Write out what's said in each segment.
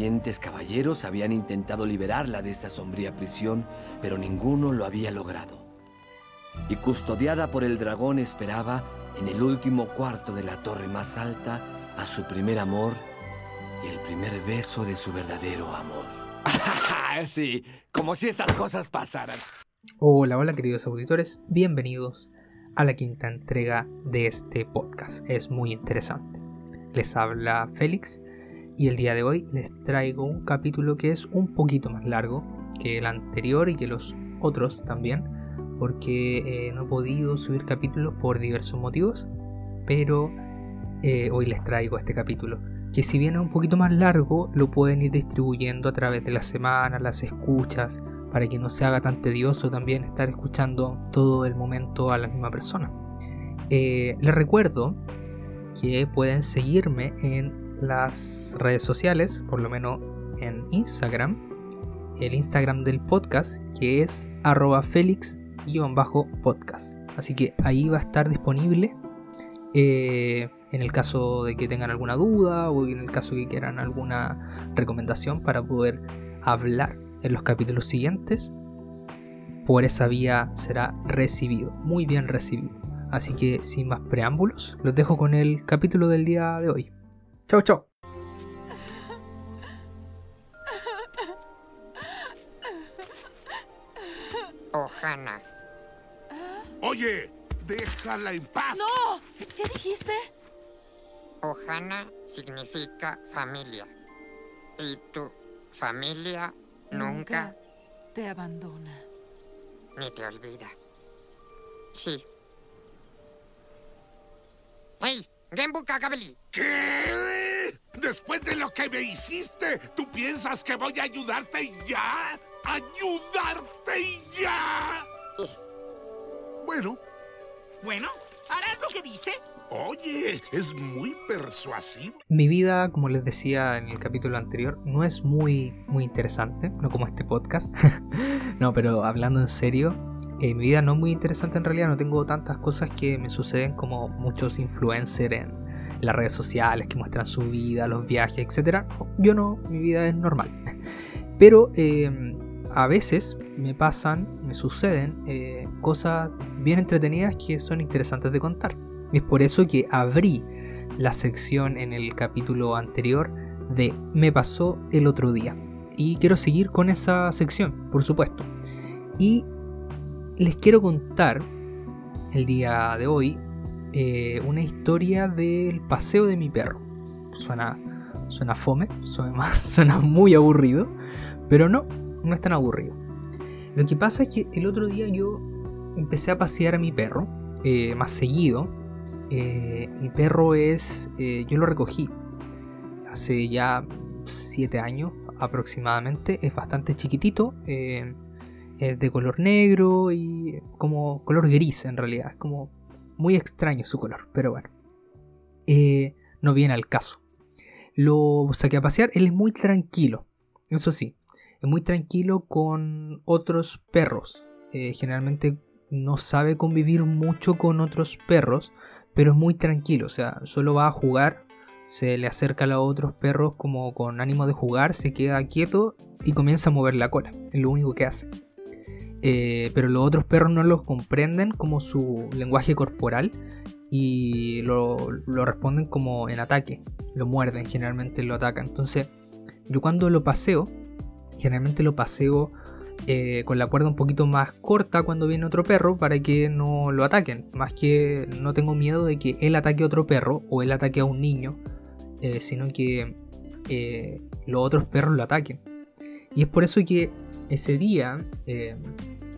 valientes caballeros habían intentado liberarla de esta sombría prisión, pero ninguno lo había logrado. Y custodiada por el dragón esperaba, en el último cuarto de la torre más alta, a su primer amor y el primer beso de su verdadero amor. sí, como si estas cosas pasaran. Hola, hola queridos auditores, bienvenidos a la quinta entrega de este podcast. Es muy interesante. Les habla Félix y el día de hoy les traigo un capítulo que es un poquito más largo que el anterior y que los otros también, porque eh, no he podido subir capítulos por diversos motivos, pero eh, hoy les traigo este capítulo, que si bien es un poquito más largo, lo pueden ir distribuyendo a través de la semana, las escuchas, para que no se haga tan tedioso también estar escuchando todo el momento a la misma persona. Eh, les recuerdo que pueden seguirme en las redes sociales, por lo menos en Instagram, el Instagram del podcast, que es arroba felix-podcast. Así que ahí va a estar disponible eh, en el caso de que tengan alguna duda o en el caso de que quieran alguna recomendación para poder hablar en los capítulos siguientes. Por esa vía será recibido, muy bien recibido. Así que sin más preámbulos, los dejo con el capítulo del día de hoy. Chau, chau. Ohana. Oye, déjala en paz. ¡No! ¿Qué dijiste? Ohana significa familia. Y tu familia nunca, te abandona. ni te olvida. Sí. ¡Hey! Genbu Kakabeli. ¿Qué? Después de lo que me hiciste, ¿tú piensas que voy a ayudarte y ya? ¡Ayudarte y ya! Bueno, Bueno, harás lo que dice. oye, es muy persuasivo. Mi vida, como les decía en el capítulo anterior, no es muy, muy interesante, no como este podcast. no, pero hablando en serio, eh, mi vida no es muy interesante en realidad, no tengo tantas cosas que me suceden como muchos influencers en las redes sociales que muestran su vida, los viajes, etc. Yo no, mi vida es normal. Pero eh, a veces me pasan, me suceden eh, cosas bien entretenidas que son interesantes de contar. Es por eso que abrí la sección en el capítulo anterior de Me pasó el otro día. Y quiero seguir con esa sección, por supuesto. Y les quiero contar el día de hoy eh, una historia del paseo de mi perro. Suena, suena fome, suena, muy aburrido, pero no, no es tan aburrido. Lo que pasa es que el otro día yo empecé a pasear a mi perro eh, más seguido. Eh, mi perro es, yo lo recogí hace ya 7 años aproximadamente. Es bastante chiquitito. es de color negro y como color gris en realidad. Es como muy extraño su color, pero bueno. Eh, no viene al caso. Lo saqué a pasear, él es muy tranquilo. Eso sí, es muy tranquilo con otros perros. Eh, generalmente no sabe convivir mucho con otros perros, pero es muy tranquilo. O sea, solo va a jugar, se le acerca a los otros perros como con ánimo de jugar, se queda quieto y comienza a mover la cola. Es lo único que hace. Eh, pero los otros perros no los comprenden como su lenguaje corporal y lo, lo responden como en ataque. Lo muerden, generalmente lo atacan. Entonces, yo cuando lo paseo, generalmente lo paseo eh, con la cuerda un poquito más corta cuando viene otro perro para que no lo ataquen. Más que no tengo miedo de que él ataque a otro perro o él ataque a un niño, eh, sino que eh, los otros perros lo ataquen. Y es por eso que ese día eh,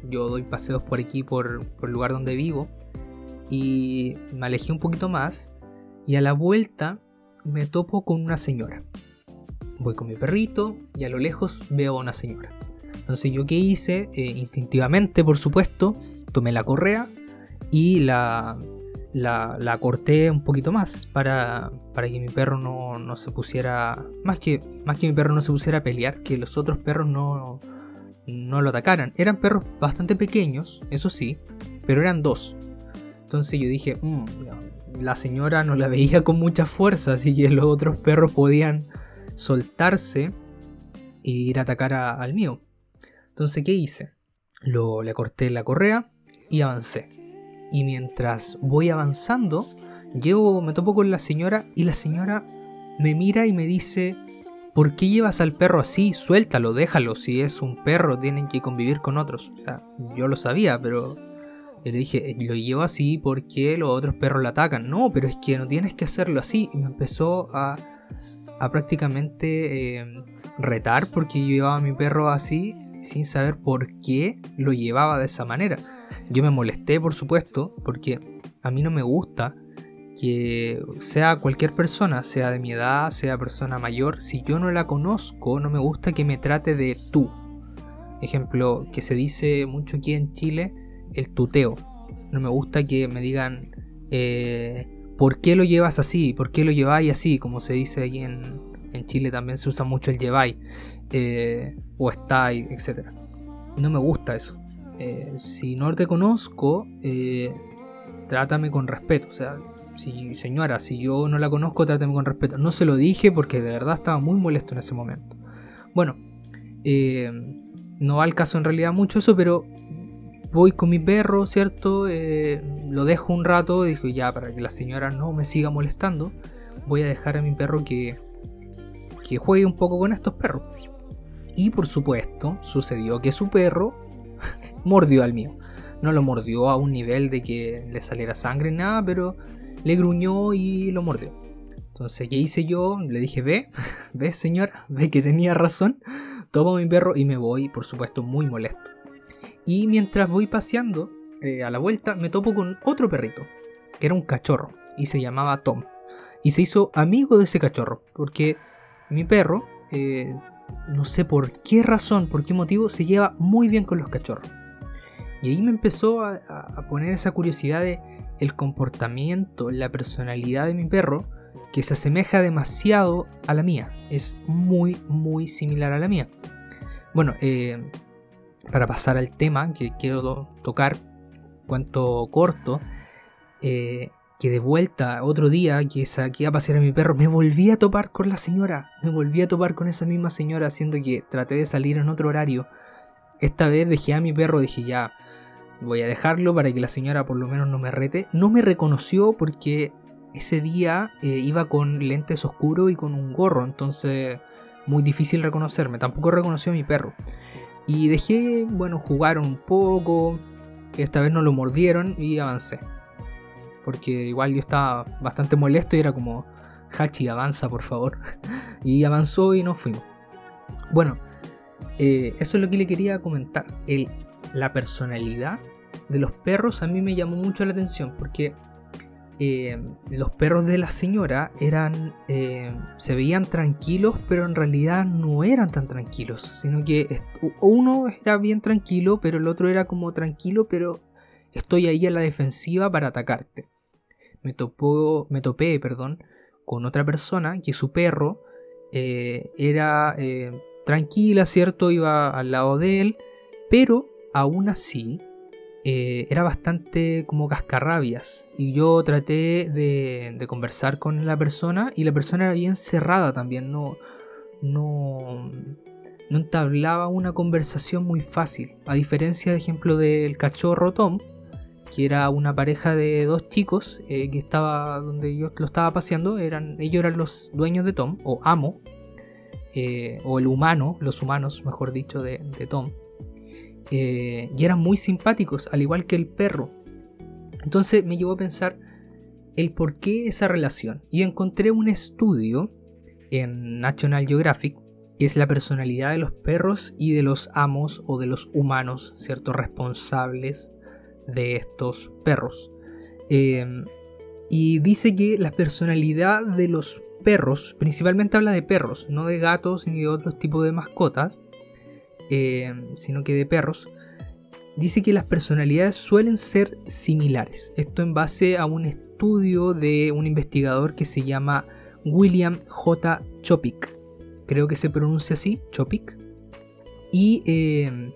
yo doy paseos por aquí, por, el lugar donde vivo, y me alejé un poquito más y a la vuelta me topo con una señora. Voy con mi perrito y a lo lejos veo a una señora. Entonces yo qué hice, Eh, instintivamente por supuesto, tomé la correa y la, la, la corté un poquito más para, para que mi perro no, no se pusiera, más que, más que mi perro no se pusiera a pelear, que los otros perros no, no lo atacaran. Eran perros bastante pequeños, eso sí, pero eran dos. Entonces yo dije, "Mm, la señora no la veía con mucha fuerza, así que los otros perros podían soltarse y ir a atacar al mío. Entonces, ¿qué hice? Lo, le corté la correa y avancé. Y mientras voy avanzando, llego, me topo con la señora y la señora me mira y me dice, ¿por qué llevas al perro así? Suéltalo, déjalo, si es un perro tienen que convivir con otros. O sea, yo lo sabía, pero le dije, "Eh, lo llevo así porque los otros perros lo atacan. No, pero es que no tienes que hacerlo así. Y me empezó a, a prácticamente eh, retar porque yo llevaba a mi perro así sin saber por qué lo llevaba de esa manera. Yo me molesté, por supuesto, porque a mí no me gusta que sea cualquier persona, sea de mi edad, sea persona mayor, si yo no la conozco, no me gusta que me trate de tú. Ejemplo, que se dice mucho aquí en Chile, el tuteo. No me gusta que me digan, eh, ¿por qué lo llevas así? ¿Por qué lo lleváis así? Como se dice aquí en, en Chile también se usa mucho el lleváis, eh, o estáis, etc. No me gusta eso. Eh, si no te conozco, trátame con respeto. O sea, si señora, si yo no la conozco, trátame con respeto. No se lo dije porque de verdad estaba muy molesto en ese momento. Bueno, eh, no va al caso en realidad mucho eso, pero voy con mi perro, ¿cierto? Eh, lo dejo un rato, dijo ya, para que la señora no me siga molestando, voy a dejar a mi perro que, que juegue un poco con estos perros. Y por supuesto, sucedió que su perro mordió al mío. No lo mordió a un nivel de que le saliera sangre nada, pero le gruñó y lo mordió. Entonces, ¿qué hice yo? Le dije, ve, ve señora, ve que tenía razón. Tomo mi perro y me voy, por supuesto, muy molesto. Y mientras voy paseando eh, a la vuelta, me topo con otro perrito, que era un cachorro, y se llamaba Tom. Y se hizo amigo de ese cachorro, porque mi perro, eh, no sé por qué razón, por qué motivo, se lleva muy bien con los cachorros. Y ahí me empezó a, poner esa curiosidad de el comportamiento, la personalidad de mi perro, que se asemeja demasiado a la mía. Es muy, muy similar a la mía. Bueno, eh, para pasar al tema que quiero to- tocar, cuanto corto, eh, que de vuelta otro día que saqué a pasear a mi perro, me volví a topar con la señora, me volví a topar con esa misma señora, haciendo que traté de salir en otro horario. Esta vez dejé a mi perro, dije ya, voy a dejarlo para que la señora por lo menos no me rete. No me reconoció porque ese día eh, iba con lentes oscuros y con un gorro, entonces muy difícil reconocerme. Tampoco reconoció a mi perro. Y dejé, bueno, jugaron un poco. Esta vez no lo mordieron y avancé. Porque igual yo estaba bastante molesto y era como, Hachi, avanza por favor. y avanzó y nos fuimos. Bueno, eh, eso es lo que le quería comentar. El, la personalidad de los perros a mí me llamó mucho la atención porque eh, los perros de la señora eran eh, se veían tranquilos pero en realidad no eran tan tranquilos sino que uno era bien tranquilo pero el otro era como tranquilo pero estoy ahí a la defensiva para atacarte. Me topó me topé perdón con otra persona que su perro eh, era tranquila cierto iba al lado de él pero aún así eh, era bastante como cascarrabias. Y yo traté de, conversar con la persona y la persona era bien cerrada también. No, no, no entablaba una conversación muy fácil. A diferencia, de ejemplo, del cachorro Tom, que era una pareja de dos chicos eh, que estaba donde yo lo estaba paseando. Eran, ellos eran los dueños de Tom, o amo, eh, o el humano, los humanos, mejor dicho, de, de Tom. Eh, y eran muy simpáticos, al igual que el perro. Entonces me llevó a pensar el por qué esa relación. Y encontré un estudio en National Geographic que es la personalidad de los perros y de los amos o de los humanos, ¿cierto? Responsables de estos perros. Eh, y dice que la personalidad de los perros, principalmente habla de perros, no de gatos ni de otros tipos de mascotas, eh, sino que de perros, dice que las personalidades suelen ser similares. Esto en base a un estudio de un investigador que se llama William J. Chopik. Creo que se pronuncia así, Chopik. Y eh,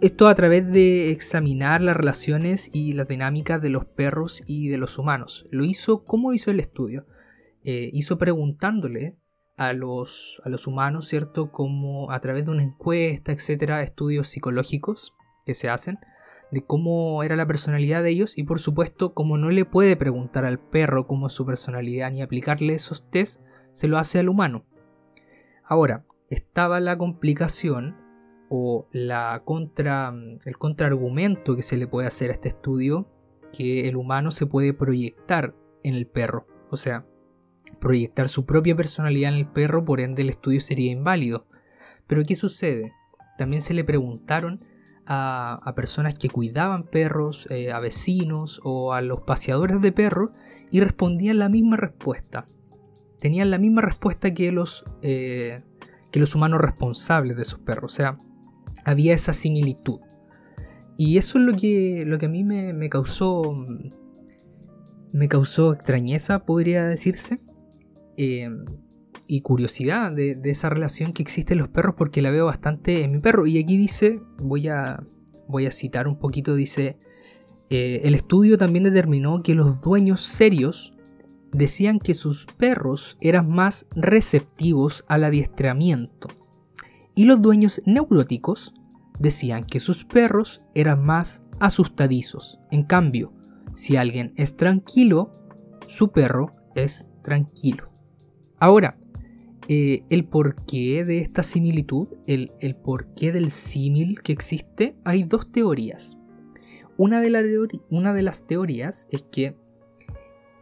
esto a través de examinar las relaciones y las dinámicas de los perros y de los humanos. Lo hizo, ¿cómo hizo el estudio? Eh, hizo preguntándole a los, a los humanos, ¿cierto? Como a través de una encuesta, etcétera, estudios psicológicos que se hacen, de cómo era la personalidad de ellos y por supuesto como no le puede preguntar al perro cómo es su personalidad ni aplicarle esos test, se lo hace al humano. Ahora, estaba la complicación o la contra, el contraargumento que se le puede hacer a este estudio que el humano se puede proyectar en el perro, o sea, proyectar su propia personalidad en el perro, por ende el estudio sería inválido. Pero ¿qué sucede? También se le preguntaron a, personas que cuidaban perros, eh, a vecinos o a los paseadores de perros y respondían la misma respuesta. Tenían la misma respuesta que los, eh, que los humanos responsables de sus perros. O sea, había esa similitud. Y eso es lo que, lo que a mí me, causó. Me causó extrañeza, podría decirse. Eh, y curiosidad de, esa relación que existe en los perros porque la veo bastante en mi perro. Y aquí dice, voy a, voy a citar un poquito, dice, eh, el estudio también determinó que los dueños serios decían que sus perros eran más receptivos al adiestramiento. Y los dueños neuróticos decían que sus perros eran más asustadizos. En cambio, si alguien es tranquilo, su perro es tranquilo. Ahora, eh, el porqué de esta similitud, el, porqué del símil que existe, hay dos teorías. Una de, las teorías es que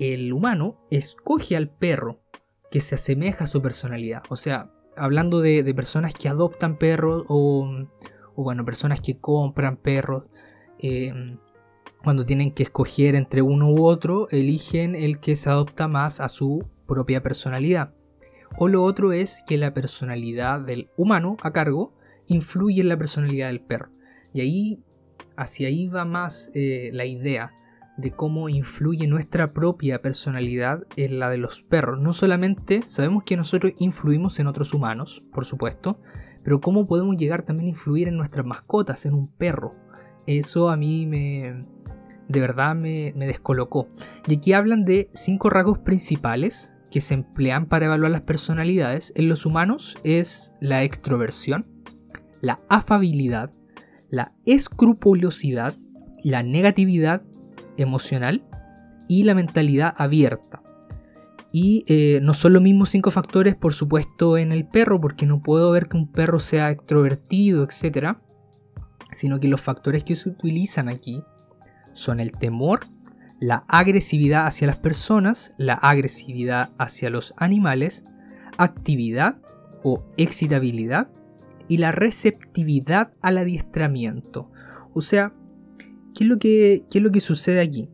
el humano escoge al perro que se asemeja a su personalidad. O sea, hablando de, personas que adoptan perros o, bueno, personas que compran perros. Eh, cuando tienen que escoger entre uno u otro, eligen el que se adopta más a su propia personalidad. O lo otro es que la personalidad del humano a cargo influye en la personalidad del perro. Y ahí, hacia ahí va más eh, la idea de cómo influye nuestra propia personalidad en la de los perros. No solamente sabemos que nosotros influimos en otros humanos, por supuesto, pero cómo podemos llegar también a influir en nuestras mascotas, en un perro. Eso a mí me, de verdad me, me descolocó. Y aquí hablan de cinco rasgos principales que se emplean para evaluar las personalidades en los humanos es la extroversión, la afabilidad, la escrupulosidad, la negatividad emocional y la mentalidad abierta. Y eh, no son los mismos cinco factores, por supuesto, en el perro, porque no puedo ver que un perro sea extrovertido, etc. Sino que los factores que se utilizan aquí son el temor, la agresividad hacia las personas, la agresividad hacia los animales, actividad o excitabilidad y la receptividad al adiestramiento. O sea, ¿qué es lo que, es lo que sucede aquí?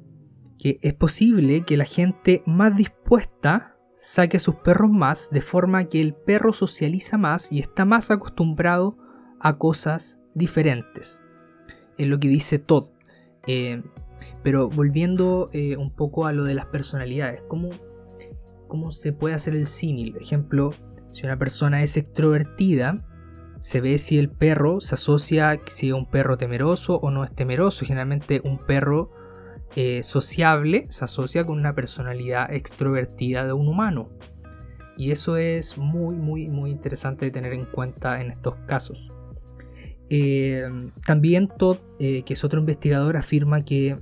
Que es posible que la gente más dispuesta saque a sus perros más de forma que el perro socializa más y está más acostumbrado a cosas diferentes. Es lo que dice Todd. Eh, pero volviendo eh, un poco a lo de las personalidades, ¿cómo, cómo se puede hacer el símil? Ejemplo, si una persona es extrovertida, se ve si el perro se asocia, si es un perro temeroso o no es temeroso. Generalmente un perro eh, sociable se asocia con una personalidad extrovertida de un humano. Y eso es muy, muy, muy interesante de tener en cuenta en estos casos. Eh, también Todd, que es otro investigador, afirma que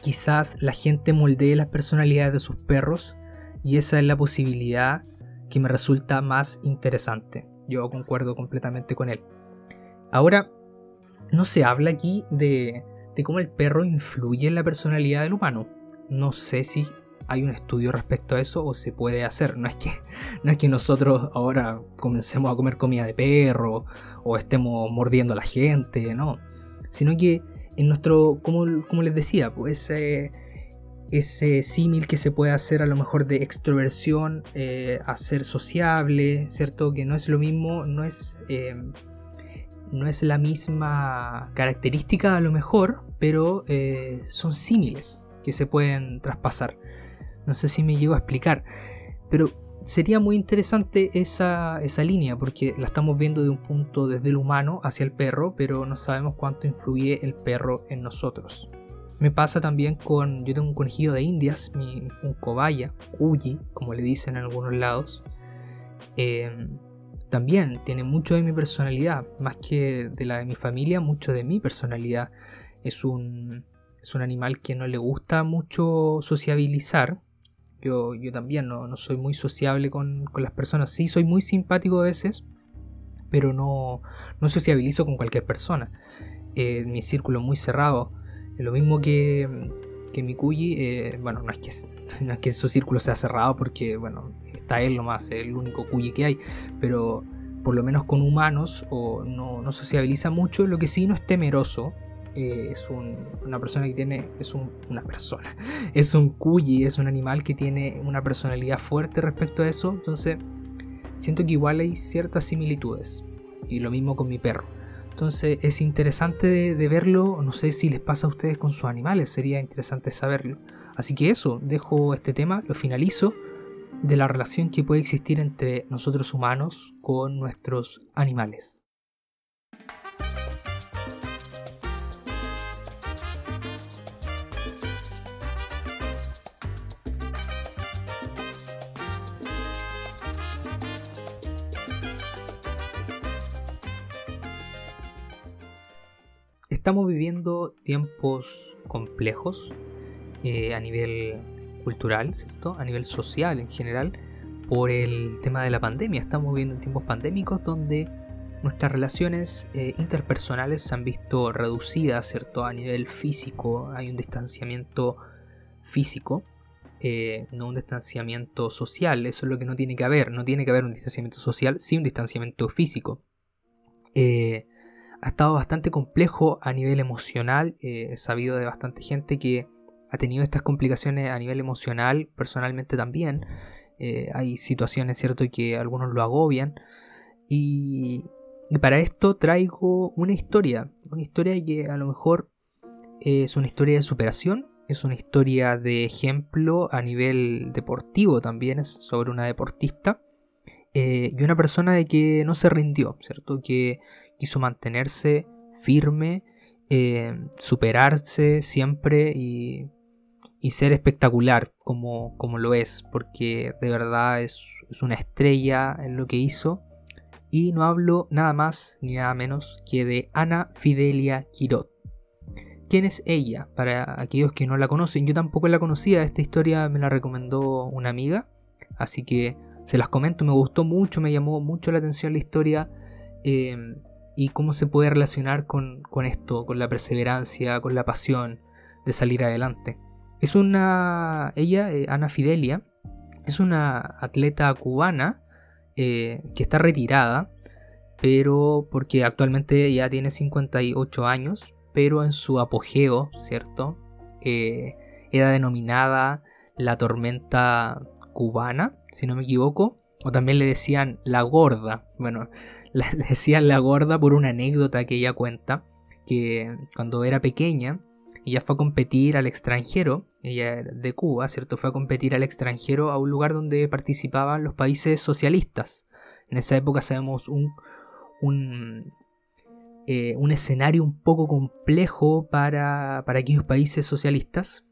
quizás la gente moldee las personalidades de sus perros y esa es la posibilidad que me resulta más interesante. Yo concuerdo completamente con él. Ahora, no se habla aquí de, cómo el perro influye en la personalidad del humano. No sé si hay un estudio respecto a eso o se puede hacer. No es que, no es que nosotros ahora comencemos a comer comida de perro o estemos mordiendo a la gente, no. Sino que en nuestro, como, les decía, pues ese, símil que se puede hacer a lo mejor de extroversión eh, a ser sociable, ¿cierto? Que no es lo mismo, no es, em, no es la misma característica a lo mejor, pero eh, son símiles que se pueden traspasar. No sé si me llego a explicar, pero sería muy interesante esa, línea, porque la estamos viendo de un punto desde el humano hacia el perro, pero no sabemos cuánto influye el perro en nosotros. Me pasa también con, yo tengo un conejillo de indias, mi, un cobaya, uyi, como le dicen en algunos lados, eh, también tiene mucho de mi personalidad, más que de la de mi familia, mucho de mi personalidad. Es un, es un animal que no le gusta mucho sociabilizar. Yo, yo también no, no soy muy sociable con, con las personas. Sí, soy muy simpático a veces, pero no, no sociabilizo con cualquier persona. Eh, mi círculo es muy cerrado. Lo mismo que, que mi cuyi, eh, bueno, no es, que, no es que su círculo sea cerrado porque, bueno, está él nomás, el único cuyi que hay, pero por lo menos con humanos o no, no sociabiliza mucho, lo que sí no es temeroso. Eh, es un- una persona que tiene, es un- una persona, es un cuyi, es un animal que tiene una personalidad fuerte respecto a eso, entonces siento que igual hay ciertas similitudes. Y lo mismo con mi perro. Entonces es interesante de verlo, no sé si les pasa a ustedes con sus animales, sería interesante saberlo. Así que eso, dejo este tema, lo finalizo, de la relación que puede existir entre nosotros humanos con nuestros animales. Estamos viviendo tiempos complejos eh, a nivel cultural, ¿cierto? A nivel social en general, por el tema de la pandemia. Estamos viviendo tiempos pandémicos donde nuestras relaciones eh, interpersonales se han visto reducidas, ¿cierto? A nivel físico, hay un distanciamiento físico, eh, no un distanciamiento social, eso es lo que no tiene que haber, no tiene que haber un distanciamiento social, sí un distanciamiento físico. Ha estado bastante complejo a nivel emocional, eh, he sabido de bastante gente que ha tenido estas complicaciones a nivel emocional, personalmente también. Eh, hay situaciones, ¿cierto?, que algunos lo agobian. Y, para esto traigo una historia, una historia que a lo mejor es una historia de superación, es una historia de ejemplo a nivel deportivo también, es sobre una deportista eh, y una persona de que no se rindió, ¿cierto? Que quiso mantenerse firme, eh, superarse siempre y, y ser espectacular como, como lo es, porque de verdad es, es una estrella en lo que hizo. Y no hablo nada más ni nada menos que de Ana Fidelia Quirot. ¿Quién es ella? Para aquellos que no la conocen, yo tampoco la conocía, esta historia me la recomendó una amiga, así que se las comento, me gustó mucho, me llamó mucho la atención la historia eh, y cómo se puede relacionar con, con esto, con la perseverancia, con la pasión de salir adelante. Es una, ella, eh, Ana Fidelia, es una atleta cubana eh, que está retirada, pero porque actualmente ya tiene 58 años, pero en su apogeo, ¿cierto? Eh, era denominada la tormenta cubana, si no me equivoco, o también le decían la gorda. Bueno, le decían la gorda por una anécdota que ella cuenta, que cuando era pequeña, ella fue a competir al extranjero, ella de Cuba, ¿cierto? Fue a competir al extranjero a un lugar donde participaban los países socialistas. En esa época sabemos un, un, eh, un escenario un poco complejo para, para aquellos países socialistas,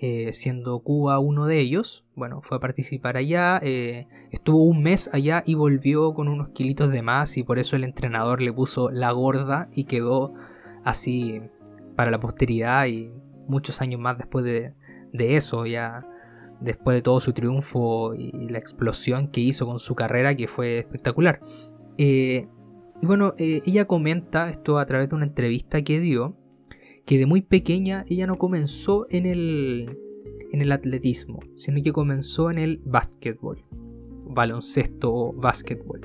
eh, siendo Cuba uno de ellos. Bueno, fue a participar allá, eh, estuvo un mes allá y volvió con unos kilitos de más y por eso el entrenador le puso la gorda y quedó así para la posteridad y muchos años más después de, de eso, ya después de todo su triunfo y la explosión que hizo con su carrera que fue espectacular. Eh, y bueno, ella comenta esto a través de una entrevista que dio, que de muy pequeña ella no comenzó en el, en el atletismo, sino que comenzó en el básquetbol, baloncesto o básquetbol.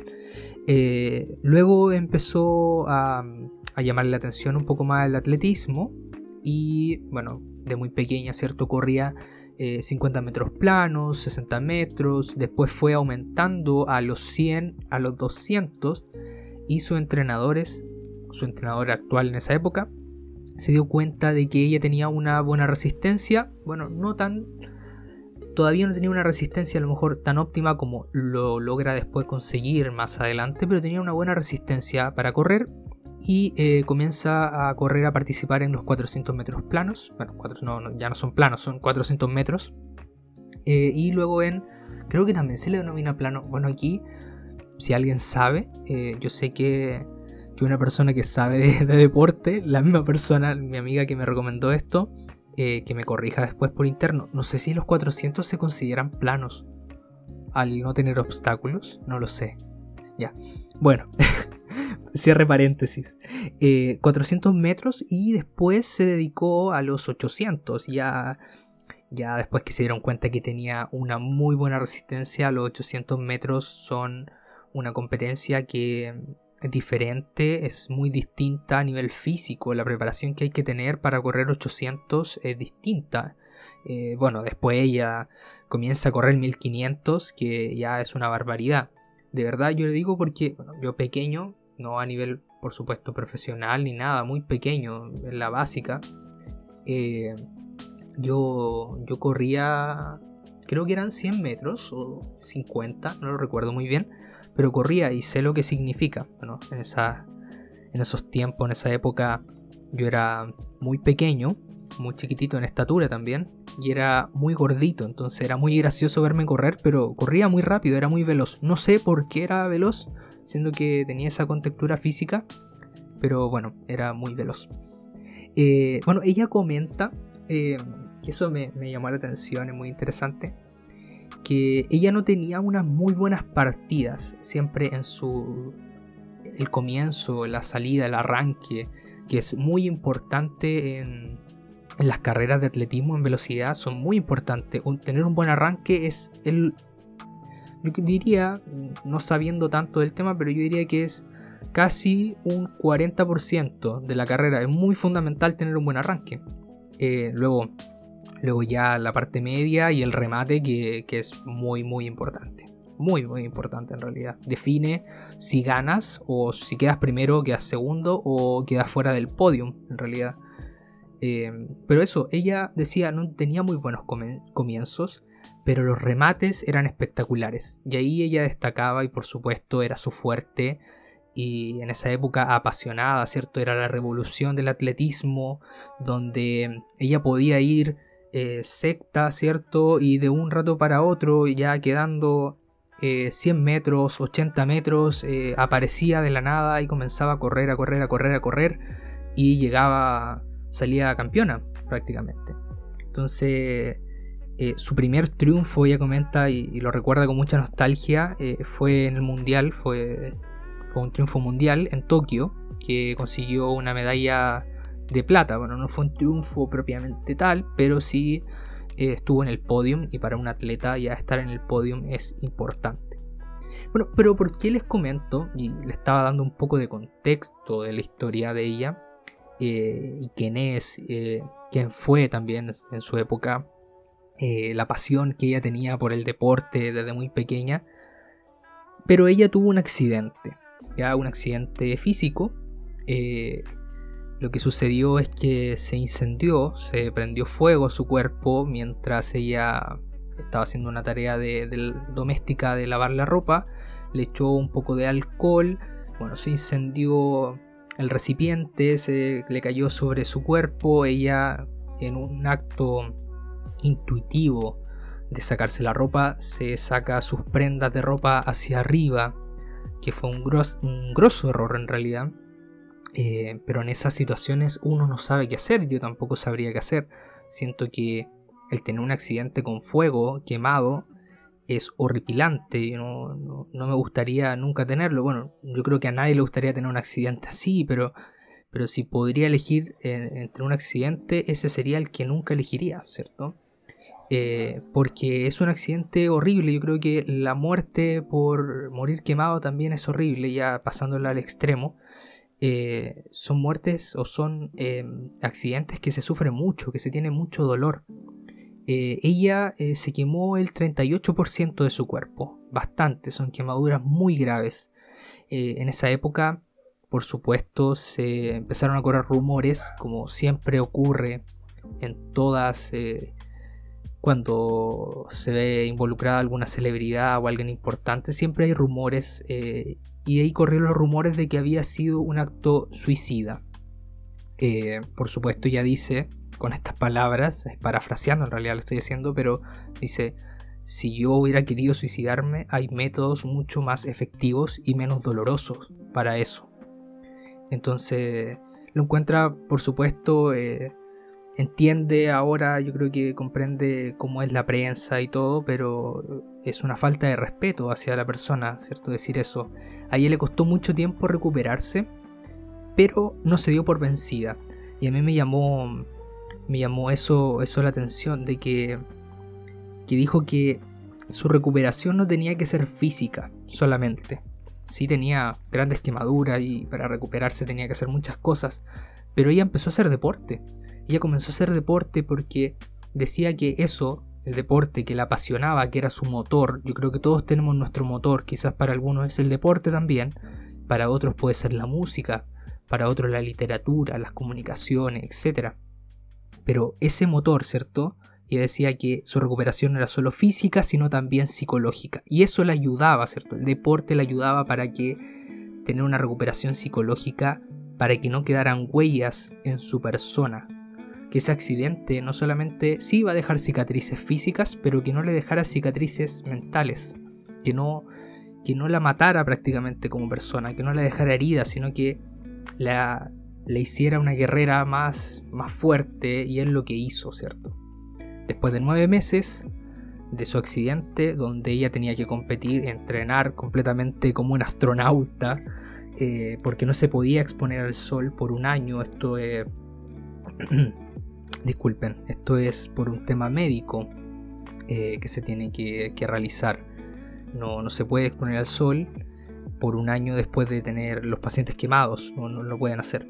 Eh, luego empezó a, a llamarle la atención un poco más el atletismo y bueno, de muy pequeña, ¿cierto? Corría eh, 50 metros planos, 60 metros, después fue aumentando a los 100, a los 200 y su entrenador es, su entrenador actual en esa época, se dio cuenta de que ella tenía una buena resistencia, bueno, no tan, todavía no tenía una resistencia a lo mejor tan óptima como lo logra después conseguir más adelante, pero tenía una buena resistencia para correr y eh, comienza a correr a participar en los 400 metros planos, bueno, cuatro, no, ya no son planos, son 400 metros, eh, y luego en Creo que también se le denomina plano. Bueno, aquí, si alguien sabe, eh, yo sé que, que, una persona que sabe de, de, deporte, la misma persona, mi amiga que me recomendó esto, eh, que me corrija después por interno. No sé si los 400 se consideran planos al no tener obstáculos, no lo sé. Ya. Bueno, cierre paréntesis. 400 eh, metros y después se dedicó a los 800. Ya, ya después que se dieron cuenta que tenía una muy buena resistencia, los 800 metros son una competencia que diferente, es muy distinta a nivel físico. La preparación que hay que tener para correr 800 es distinta. Eh, bueno, después ella comienza a correr 1500, que ya es una barbaridad. De verdad yo le digo porque yo pequeño, no a nivel por supuesto profesional ni nada, muy pequeño, en la básica, eh, yo, yo corría, creo que eran 100 metros o 50, no lo recuerdo muy bien, pero corría y sé lo que significa. Bueno, en, en esos tiempos, en esa época, yo era muy pequeño, muy chiquitito en estatura también, y era muy gordito, entonces era muy gracioso verme correr, pero corría muy rápido, era muy veloz. No sé por qué era veloz, siendo que tenía esa contextura física, pero bueno, era muy veloz. Eh, bueno, ella comenta, eh, eso me llamó la atención, es muy interesante, que ella no tenía unas muy buenas partidas siempre en su el comienzo, la salida, el arranque, que es muy importante en, las carreras de atletismo en velocidad, son muy importantes. tener un buen arranque es el yo diría, no sabiendo tanto del tema, pero yo diría que es casi un 40% de la carrera. Es muy fundamental tener un buen arranque. Eh, luego, Luego ya la parte media y el remate que, es muy muy importante. Muy muy importante en realidad. Define si ganas o si quedas primero, quedas segundo o quedas fuera del podium en realidad. Eh, pero eso, ella decía, no tenía muy buenos comienzos, pero los remates eran espectaculares. Y ahí ella destacaba y por supuesto era su fuerte y en esa época apasionada, ¿cierto? Era la revolución del atletismo, donde ella podía ir eh, secta, ¿cierto? Y de un rato para otro, ya quedando 100 eh, metros, 80 metros, eh, aparecía de la nada y comenzaba a correr, a correr, a correr, a correr y llegaba, salía campeona prácticamente. Entonces, su primer triunfo, ella comenta y, lo recuerda con mucha nostalgia, fue en el Mundial, fue un triunfo mundial en Tokio, que consiguió una medalla de plata. Bueno, no fue un triunfo propiamente tal, pero sí eh, estuvo en el podium y para un atleta ya estar en el podium es importante. Bueno, pero ¿por qué les comento? Y le estaba dando un poco de contexto de la historia de ella eh, y quién es, eh, quién fue también en su época, la pasión que ella tenía por el deporte desde muy pequeña. Pero ella tuvo un accidente, ya un accidente físico lo que sucedió es que se incendió, se prendió fuego su cuerpo mientras ella estaba haciendo una tarea de, doméstica de lavar la ropa, le echó un poco de alcohol, bueno, se incendió el recipiente, se le cayó sobre su cuerpo, ella en un acto intuitivo de sacarse la ropa, se saca sus prendas de ropa hacia arriba, que fue un, un grosso error en realidad, eh, pero en esas situaciones uno no sabe qué hacer, yo tampoco sabría qué hacer. Siento que el tener un accidente con fuego quemado es horripilante, no, no, me gustaría nunca tenerlo. Bueno, yo creo que a nadie le gustaría tener un accidente así, pero, pero si podría elegir eh, entre un accidente, ese sería el que nunca elegiría, ¿cierto? Eh, porque es un accidente horrible, yo creo que la muerte por morir quemado también es horrible, ya pasándola al extremo. Eh, son muertes o son eh, accidentes que se sufre mucho, que se tiene mucho dolor. Eh, ella se quemó el 38% de su cuerpo, bastante, son quemaduras muy graves. en esa época, por supuesto, se empezaron a correr rumores, como siempre ocurre en todas cuando se ve involucrada alguna celebridad o alguien importante, siempre hay rumores eh, y ahí corrieron los rumores de que había sido un acto suicida. Eh, por supuesto ya dice con estas palabras, parafraseando en realidad lo estoy haciendo, pero dice, si yo hubiera querido suicidarme, hay métodos mucho más efectivos y menos dolorosos para eso. Entonces, lo encuentra, por supuesto, eh, entiende ahora, yo creo que comprende cómo es la prensa y todo, pero es una falta de respeto hacia la persona, ¿cierto? Decir eso. A ella le costó mucho tiempo recuperarse, pero no se dio por vencida. Y a mí me llamó, me llamó eso, eso la atención, de que, que dijo que su recuperación no tenía que ser física solamente. Sí tenía grandes quemaduras y para recuperarse tenía que hacer muchas cosas, pero ella empezó a hacer deporte. Ella comenzó a hacer deporte porque decía que eso, el deporte que la apasionaba, que era su motor, yo creo que todos tenemos nuestro motor, quizás para algunos es el deporte también, para otros puede ser la música, para otros la literatura, las comunicaciones, etc. Pero ese motor, ¿cierto? Y decía que su recuperación no era solo física, sino también psicológica. Y eso le ayudaba, ¿cierto? El deporte le ayudaba para que tener una recuperación psicológica, para que no quedaran huellas en su persona. Que ese accidente no solamente sí iba a dejar cicatrices físicas, pero que no le dejara cicatrices mentales. Que no, que no la matara prácticamente como persona, que no la dejara herida, sino que la, le hiciera una guerrera más, más fuerte y es lo que hizo, ¿cierto? Después de nueve meses de su accidente, donde ella tenía que competir, entrenar completamente como un astronauta, eh, porque no se podía exponer al sol por un año, esto es... Disculpen, esto es por un tema médico eh, que se tiene que, realizar. No, no se puede exponer al sol por un año después de tener los pacientes quemados, no, lo pueden hacer.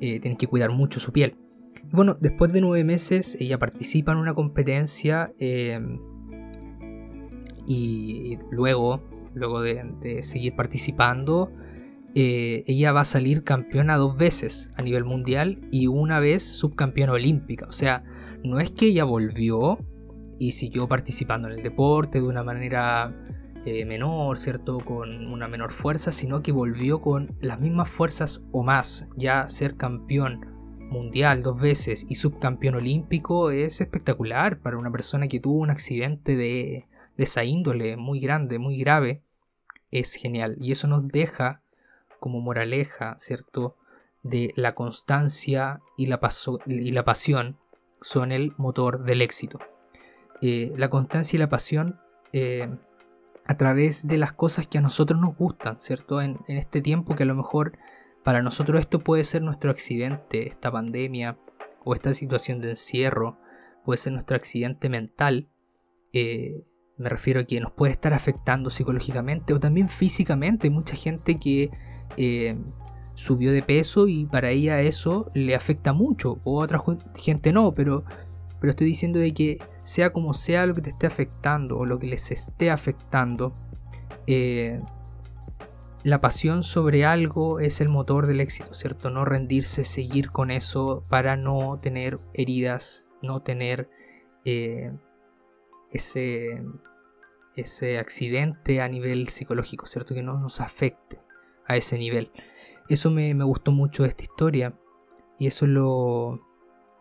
Eh, tienen que cuidar mucho su piel. bueno, después de nueve meses ella participa en una competencia eh, y, luego, luego de, seguir participando, eh, ella va a salir campeona dos veces a nivel mundial y una vez subcampeona olímpica. O sea, no es que ella volvió y siguió participando en el deporte de una manera eh, menor, ¿cierto? Con una menor fuerza, sino que volvió con las mismas fuerzas o más. Ya ser campeón mundial dos veces y subcampeón olímpico es espectacular para una persona que tuvo un accidente de, de esa índole muy grande, muy grave. Es genial. Y eso nos deja como moraleja, ¿cierto? De la constancia y la, pasión son el motor del éxito. Eh, la constancia y la pasión eh, a través de las cosas que a nosotros nos gustan, ¿cierto? En, este tiempo que a lo mejor para nosotros esto puede ser nuestro accidente, esta pandemia o esta situación de encierro, puede ser nuestro accidente mental. Eh, me refiero a que nos puede estar afectando psicológicamente o también físicamente. Hay mucha gente que eh, subió de peso y para ella eso le afecta mucho, o otra gente no, pero pero estoy diciendo de que sea como sea lo que te esté afectando o lo que les esté afectando, eh, la pasión sobre algo es el motor del éxito, ¿cierto? No rendirse, seguir con eso para no tener heridas, no tener eh, ese, ese accidente a nivel psicológico, ¿cierto? Que no nos afecte a ese nivel. Eso me, me gustó mucho de esta historia y eso es lo,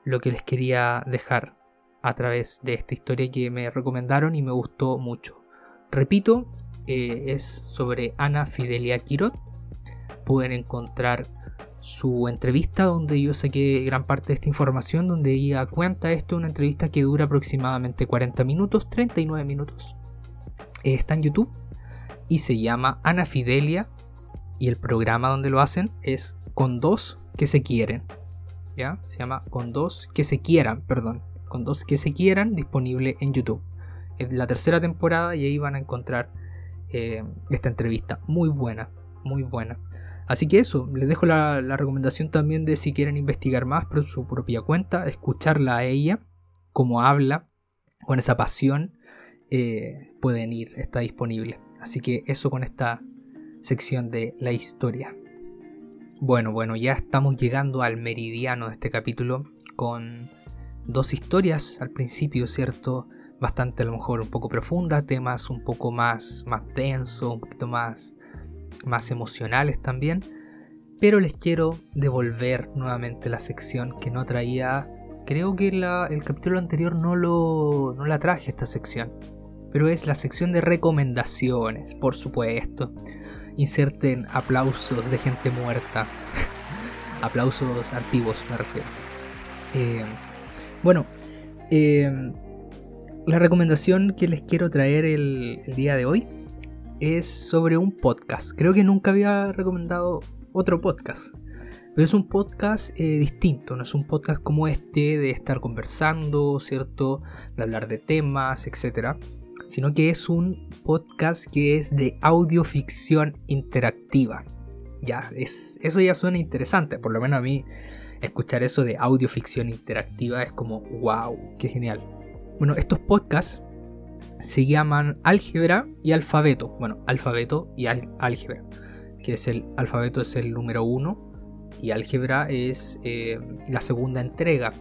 lo que les quería dejar a través de esta historia que me recomendaron y me gustó mucho. Repito, eh, es sobre Ana Fidelia Quirot. Pueden encontrar su entrevista donde yo saqué gran parte de esta información, donde ella cuenta esto, una entrevista que dura aproximadamente 40 minutos, 39 minutos. está en YouTube y se llama Ana Fidelia y el programa donde lo hacen es Con dos que se quieren. Se llama Con dos que se quieran, perdón. Con dos que se quieran, disponible en YouTube. Es la tercera temporada y ahí van a encontrar eh, esta entrevista. Muy buena, muy buena. Así que eso, les dejo la, recomendación también de si quieren investigar más por su propia cuenta, escucharla a ella, como habla, con esa pasión, eh, pueden ir, está disponible. Así que eso con esta sección de la historia. Bueno, bueno, ya estamos llegando al meridiano de este capítulo con dos historias al principio, ¿cierto? Bastante a lo mejor un poco profunda, temas un poco más, más densos, un poquito más, más emocionales también. Pero les quiero devolver nuevamente la sección que no traía. Creo que el capítulo anterior no, lo, no la traje esta sección. pero es la sección de recomendaciones, por supuesto. Inserten aplausos de gente muerta. aplausos antiguos, me refiero. Eh, bueno, eh, la recomendación que les quiero traer el, el día de hoy es sobre un podcast. Creo que nunca había recomendado otro podcast. Pero es un podcast eh, distinto, no es un podcast como este de estar conversando, ¿cierto? De hablar de temas, etc. Sino que es un podcast que es de audioficción interactiva. Ya, es, eso ya suena interesante, por lo menos a mí escuchar eso de audioficción interactiva es como, wow, qué genial. Bueno, estos podcasts se llaman álgebra y alfabeto. Bueno, alfabeto y álgebra. Que es el alfabeto es el número uno y álgebra es eh, la segunda entrega.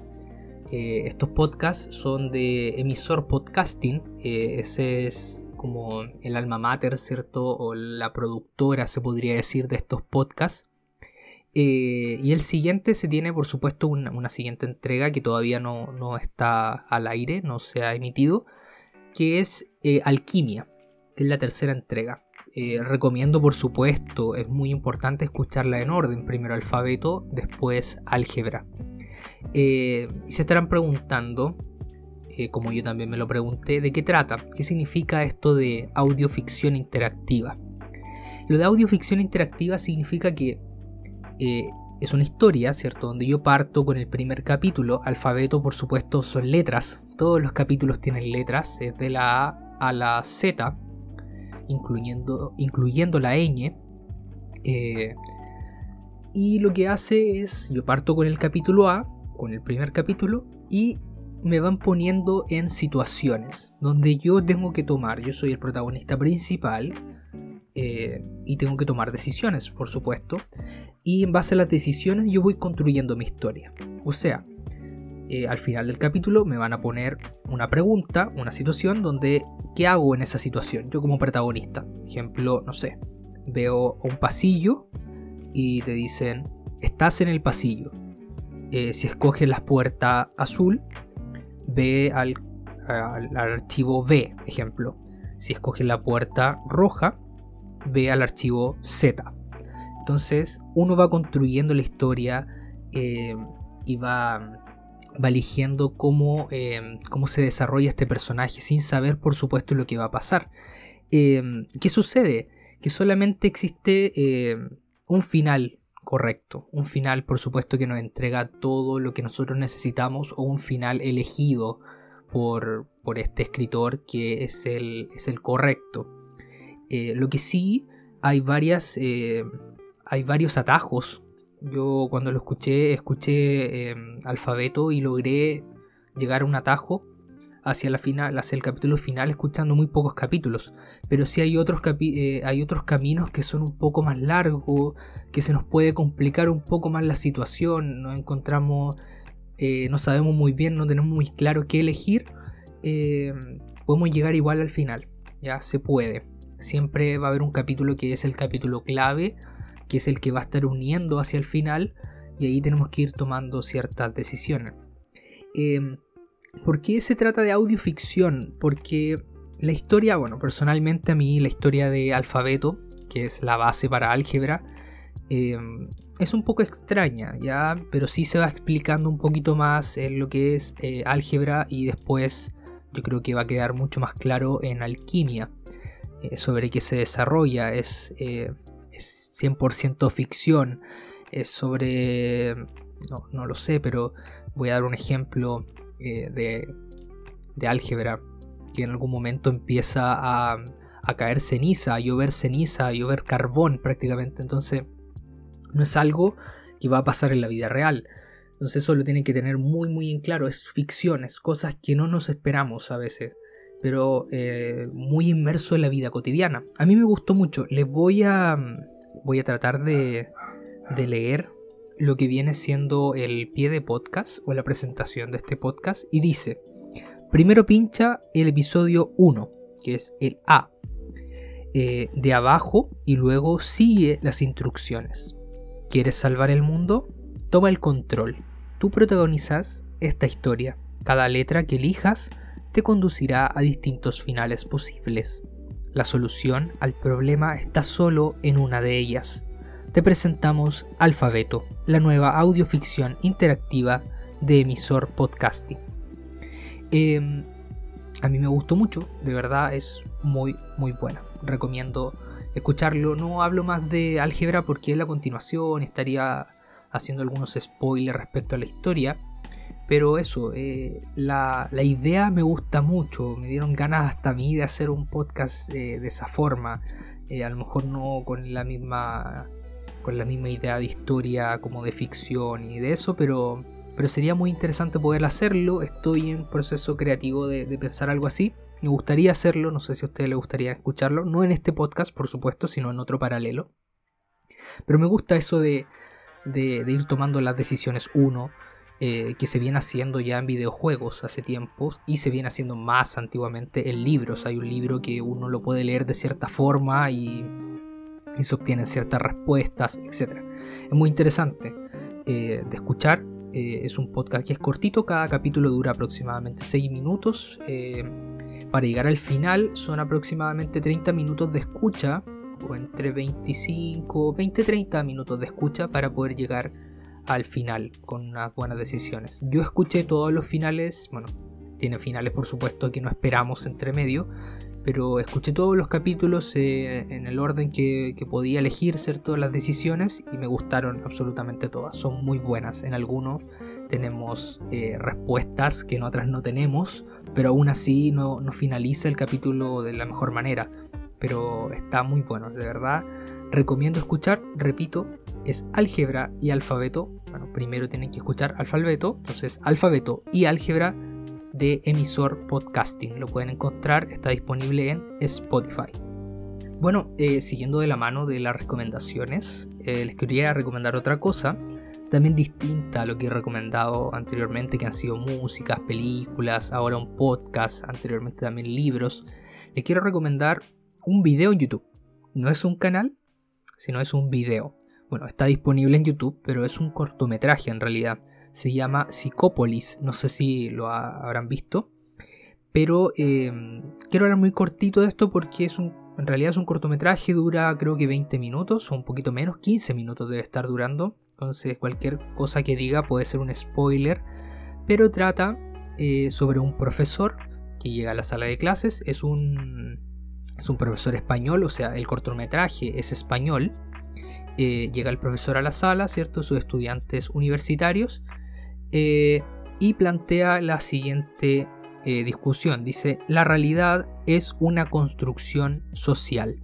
Eh, estos podcasts son de emisor podcasting. Eh, ese es como el alma mater, ¿cierto? O la productora, se podría decir, de estos podcasts. y el siguiente se tiene, por supuesto, una, siguiente entrega que todavía no, no, está al aire, no se ha emitido, que es Alquimia, que es la tercera entrega. Eh, recomiendo, por supuesto, es muy importante escucharla en orden, primero alfabeto, después álgebra. Eh, y se estarán preguntando, eh, como yo también me lo pregunté, ¿de qué trata? ¿Qué significa esto de audioficción interactiva? Lo de audioficción interactiva significa que es una historia, ¿cierto? Donde yo parto con el primer capítulo. Alfabeto, por supuesto, son letras. Todos los capítulos tienen letras, de la A a la Z, incluyendo, incluyendo la ñ. Eh, y lo que hace es, yo parto con el capítulo A, con el primer capítulo, y me van poniendo en situaciones donde yo tengo que tomar, yo soy el protagonista principal, eh, y tengo que tomar decisiones, por supuesto, y en base a las decisiones yo voy construyendo mi historia. O sea, eh, al final del capítulo me van a poner una pregunta, una situación donde ¿qué hago en esa situación? Yo como protagonista. Ejemplo, no sé, veo un pasillo y te dicen, estás en el pasillo. Eh, si escoges la puerta azul, ve al, archivo B, ejemplo. Si escoges la puerta roja, ve al archivo Z. Entonces uno va construyendo la historia eh, y va va eligiendo cómo, em, cómo se desarrolla este personaje sin saber por supuesto lo que va a pasar. Em, ¿Qué sucede? Que solamente existe un final correcto, un final por supuesto que nos entrega todo lo que nosotros necesitamos o un final elegido por, por este escritor que es el, es el correcto. Eh, lo que sí hay varias... hay varios atajos yo cuando lo escuché, escuché em, alfabeto y logré llegar a un atajo hacia la final, hacia el capítulo final, escuchando muy pocos capítulos. Pero sí hay otros, eh, hay otros caminos que son un poco más largos, que se nos puede complicar un poco más la situación. Nos encontramos, eh, no sabemos muy bien, no tenemos muy claro qué elegir. Em, podemos llegar igual al final. Ya se puede. Siempre va a haber un capítulo que es el capítulo clave que es el que va a estar uniendo hacia el final y ahí tenemos que ir tomando ciertas decisiones. Em, ¿Por qué se trata de audioficción? Porque la historia, bueno, personalmente a mí la historia de alfabeto, que es la base para álgebra, em, es un poco extraña, ¿ya? Pero sí se va explicando un poquito más en lo que es eh, álgebra y después yo creo que va a quedar mucho más claro en alquimia, eh, sobre qué se desarrolla. Es eh, es 100% ficción, es sobre, no, lo sé, pero voy a dar un ejemplo eh, de, de, álgebra, que en algún momento empieza a, a caer ceniza, a llover ceniza, a llover carbón prácticamente, entonces no es algo que va a pasar en la vida real. Entonces eso lo tienen que tener muy muy en claro, es ficción, es cosas que no nos esperamos a veces pero eh, muy inmerso en la vida cotidiana. A mí me gustó mucho. Les voy a, voy a tratar de, de leer lo que viene siendo el pie de podcast o la presentación de este podcast y dice, primero pincha el episodio 1, que es el A, eh, de abajo y luego sigue las instrucciones. ¿Quieres salvar el mundo? Toma el control. Tú protagonizas esta historia. Cada letra que elijas te conducirá a distintos finales posibles. La solución al problema está solo en una de ellas. Te presentamos Alfabeto, la nueva audioficción interactiva de emisor podcasting. Em, a mí me gustó mucho, de verdad es muy muy buena. Recomiendo escucharlo. No hablo más de álgebra porque es la continuación, estaría haciendo algunos spoilers respecto a la historia. Pero eso, eh, la, idea me gusta mucho, me dieron ganas hasta a mí de hacer un podcast de esa forma. Eh, a lo mejor no con la misma con la misma idea de historia como de ficción y de eso, pero, pero sería muy interesante poder hacerlo. Estoy en proceso creativo de, pensar algo así. Me gustaría hacerlo, no sé si a ustedes les gustaría escucharlo, no en este podcast, por supuesto, sino en otro paralelo. Pero me gusta eso de, de, ir tomando las decisiones uno, eh, que se viene haciendo ya en videojuegos hace tiempos y se viene haciendo más antiguamente en libros. Hay un libro que uno lo puede leer de cierta forma y y se obtienen ciertas respuestas, etc. Es muy interesante eh, de escuchar. Eh, es un podcast que es cortito, cada capítulo dura aproximadamente 6 minutos. Para llegar al final son aproximadamente 30 minutos de escucha, o entre 25, 20-30 minutos de escucha para poder llegar al final con unas buenas decisiones. Yo escuché todos los finales, bueno, tiene finales por supuesto que no esperamos entre medio, pero escuché todos los capítulos eh, en el orden que, podía elegir todas las decisiones y me gustaron absolutamente todas. Son muy buenas. En algunos tenemos eh, respuestas que en otras no tenemos, pero aún así no, finaliza el capítulo de la mejor manera. Pero está muy bueno, de verdad. Recomiendo escuchar, repito, es álgebra y alfabeto. Bueno, primero tienen que escuchar alfabeto, entonces alfabeto y álgebra de emisor podcasting. Lo pueden encontrar, está disponible en Spotify. Bueno, eh, siguiendo de la mano de las recomendaciones, eh, les quería recomendar otra cosa, también distinta a lo que he recomendado anteriormente, que han sido músicas, películas, ahora un podcast, anteriormente también libros. Les quiero recomendar un video en YouTube. No es un canal, sino es un video. Bueno, está disponible en YouTube, pero es un cortometraje en realidad. Se llama Psicópolis, no sé si lo habrán visto, pero em, quiero hablar muy cortito de esto porque es un, en realidad es un cortometraje, dura creo que 20 minutos o un poquito menos, 15 minutos debe estar durando, entonces cualquier cosa que diga puede ser un spoiler, pero trata eh, sobre un profesor que llega a la sala de clases, es un, es un profesor español, o sea, el cortometraje es español, eh, llega el profesor a la sala, ¿cierto? Sus estudiantes universitarios eh, y plantea la siguiente eh, discusión. Dice, la realidad es una construcción social.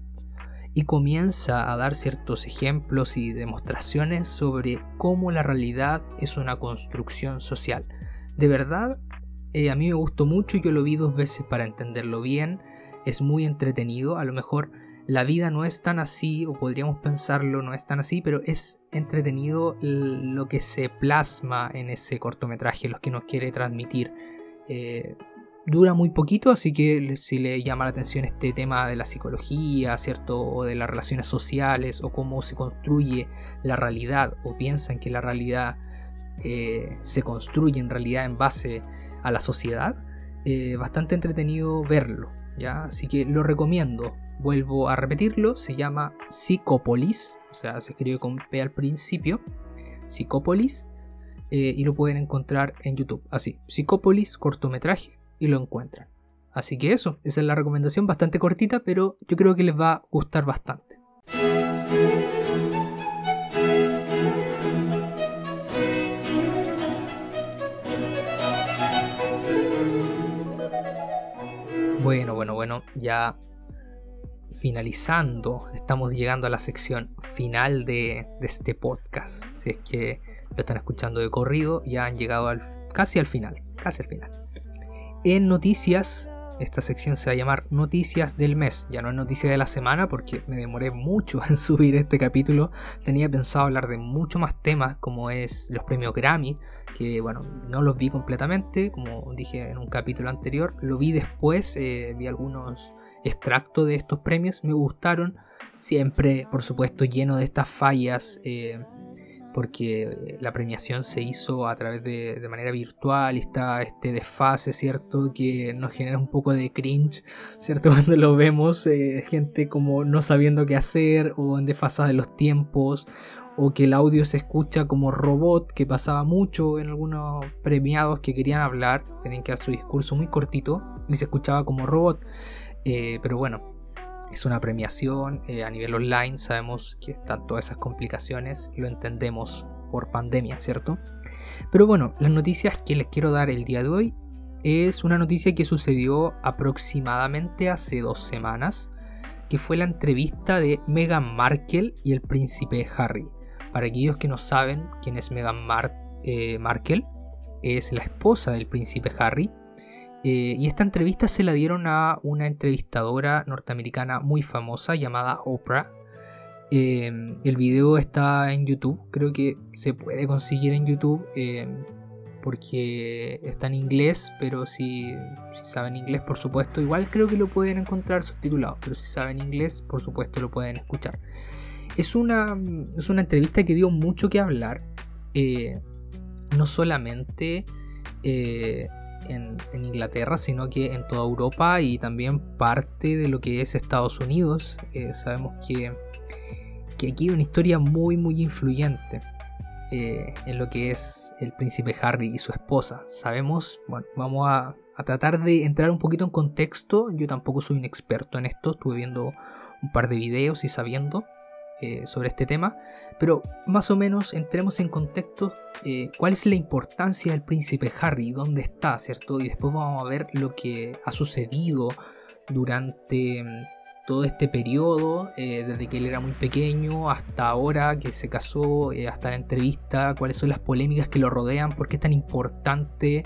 Y comienza a dar ciertos ejemplos y demostraciones sobre cómo la realidad es una construcción social. De verdad, a mí me gustó mucho, yo lo vi dos veces para entenderlo bien. Es muy entretenido, a lo mejor la vida no es tan así, o podríamos pensarlo, no es tan así, pero es entretenido lo que se plasma en ese cortometraje, lo que nos quiere transmitir. Eh, dura muy poquito, así que si le llama la atención este tema de la psicología, ¿cierto? O de las relaciones sociales, o cómo se construye la realidad, o piensan que la realidad eh, se construye en realidad en base a la sociedad, eh, bastante entretenido verlo, ¿ya? Así que lo recomiendo. Vuelvo a repetirlo, se llama Psicopolis, o sea, se escribe con P al principio, Psicopolis, eh, y lo pueden encontrar en YouTube, así, Psicopolis, cortometraje, y lo encuentran. Así que eso, esa es la recomendación, bastante cortita, pero yo creo que les va a gustar bastante. Bueno, ya finalizando, estamos llegando a la sección final de, este podcast. Si es que lo están escuchando de corrido, ya han llegado al, casi al final, casi al final. En noticias, esta sección se va a llamar Noticias del mes. Ya no es noticia de la semana porque me demoré mucho en subir este capítulo. Tenía pensado hablar de mucho más temas como es los premios Grammy, que bueno, no los vi completamente, como dije en un capítulo anterior. Lo vi después, eh, vi algunos extracto de estos premios me gustaron. Siempre, por supuesto, lleno de estas fallas eh, porque la premiación se hizo a través de, de, manera virtual y está este desfase, ¿cierto? Que nos genera un poco de cringe, ¿cierto? Cuando lo vemos, eh, gente como no sabiendo qué hacer o en desfasada de los tiempos o que el audio se escucha como robot, que pasaba mucho en algunos premiados que querían hablar, tenían que dar su discurso muy cortito y se escuchaba como robot. Eh, pero bueno, es una premiación eh, a nivel online, sabemos que están todas esas complicaciones, lo entendemos por pandemia, ¿cierto? Pero bueno, las noticias que les quiero dar el día de hoy es una noticia que sucedió aproximadamente hace dos semanas, que fue la entrevista de Meghan Markle y el príncipe Harry. Para aquellos que no saben quién es Meghan eh, Markle, es la esposa del príncipe Harry eh, y esta entrevista se la dieron a una entrevistadora norteamericana muy famosa llamada Oprah. Eh, el video está en YouTube, creo que se puede conseguir en YouTube porque está en inglés, pero si, si, saben inglés, por supuesto, igual creo que lo pueden encontrar subtitulado, pero si saben inglés, por supuesto lo pueden escuchar. Es una, es una entrevista que dio mucho que hablar, no solamente en, Inglaterra, sino que en toda Europa y también parte de lo que es Estados Unidos. Eh, sabemos que, que, aquí hay una historia muy, muy influyente eh, en lo que es el príncipe Harry y su esposa. Sabemos, bueno, vamos a, a tratar de entrar un poquito en contexto. Yo tampoco soy un experto en esto, estuve viendo un par de videos y sabiendo. Eh, sobre este tema, pero más o menos entremos en contexto eh, cuál es la importancia del príncipe Harry, dónde está, ¿cierto? Y después vamos a ver lo que ha sucedido durante mm, todo este periodo, eh, desde que él era muy pequeño hasta ahora que se casó, hasta la entrevista, cuáles son las polémicas que lo rodean, por qué es tan importante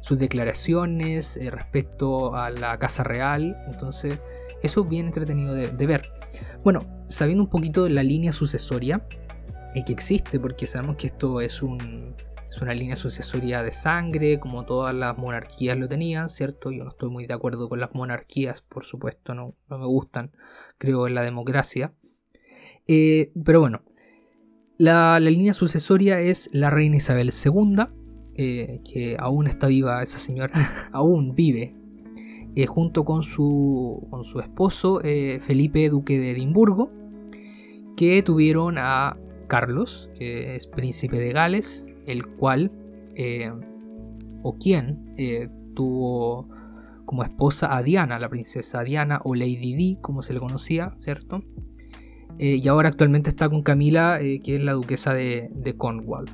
sus declaraciones respecto a la Casa Real. Entonces, eso es bien entretenido de, ver. Bueno, sabiendo un poquito de la línea sucesoria eh, que existe, porque sabemos que esto es, un, es una línea sucesoria de sangre, como todas las monarquías lo tenían, ¿cierto? Yo no estoy muy de acuerdo con las monarquías, por supuesto, no, no me gustan, creo en la democracia. Eh, pero bueno, la, línea sucesoria es la reina Isabel II, eh, que aún está viva esa señora, aún vive, eh, junto con su, con su esposo eh, Felipe, duque de Edimburgo, que tuvieron a Carlos, que es príncipe de Gales, el cual, eh, o quien, tuvo como esposa a Diana, la princesa Diana o Lady Di, como se le conocía, ¿cierto? y ahora actualmente está con Camila, que es la duquesa de, de Cornwall.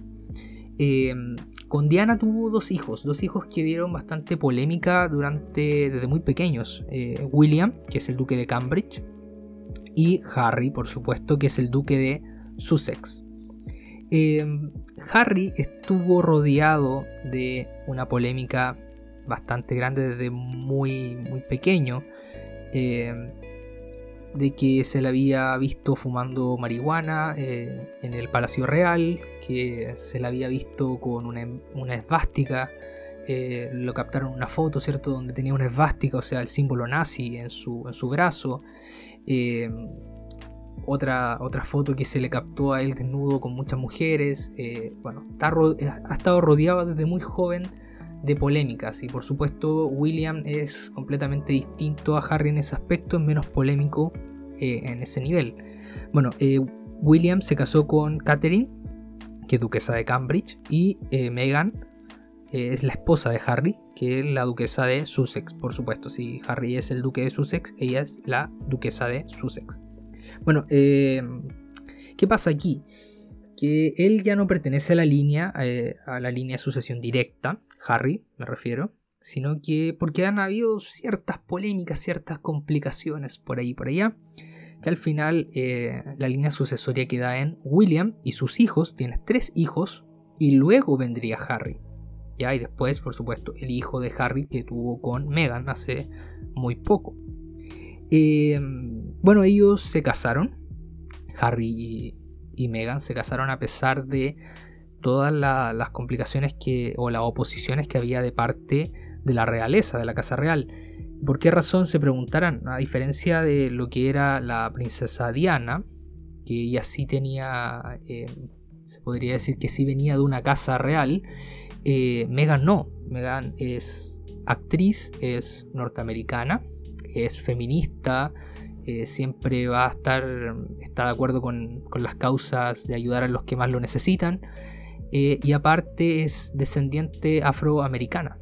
Con Diana tuvo dos hijos, dos hijos que dieron bastante polémica durante desde muy pequeños. Eh, William, que es el duque de Cambridge, y Harry, por supuesto, que es el duque de Sussex. Eh, Harry estuvo rodeado de una polémica bastante grande desde muy, muy pequeño. Eh, de que se le había visto fumando marihuana eh, en el Palacio Real, que se le había visto con una, esvástica, eh, lo captaron una foto, ¿cierto?, donde tenía una esvástica, o sea, el símbolo nazi en su, en su brazo. Eh, otra, otra foto que se le captó a él desnudo con muchas mujeres. bueno, ha estado rodeado desde muy joven de polémicas y por supuesto William es completamente distinto a Harry en ese aspecto, es menos polémico eh, en ese nivel. Bueno, eh, William se casó con Catherine, que es duquesa de Cambridge, y eh, Meghan es la esposa de Harry, que es la duquesa de Sussex, por supuesto. Si Harry es el duque de Sussex, ella es la duquesa de Sussex. Bueno, ¿qué pasa aquí? Que él ya no pertenece a la línea, eh, a la línea de sucesión directa, Harry me refiero, sino que porque han habido ciertas polémicas, ciertas complicaciones por ahí y por allá, que al final eh, la línea sucesoria queda en William y sus hijos, tienes tres hijos, y luego vendría Harry. ¿ya? Y después, por supuesto, el hijo de Harry que tuvo con Meghan hace muy poco. Eh, bueno, ellos se casaron, Harry y Meghan se casaron a pesar de todas las complicaciones que, o las oposiciones que había de parte de la realeza, de la Casa Real. ¿Por qué razón se preguntarán? A diferencia de lo que era la princesa Diana, que ella sí tenía, eh, se podría decir que sí venía de una casa real, eh, Megan no. Megan es actriz, es norteamericana, es feminista, eh, siempre va a estar está de acuerdo con, con, las causas de ayudar a los que más lo necesitan. y aparte es descendiente afroamericana.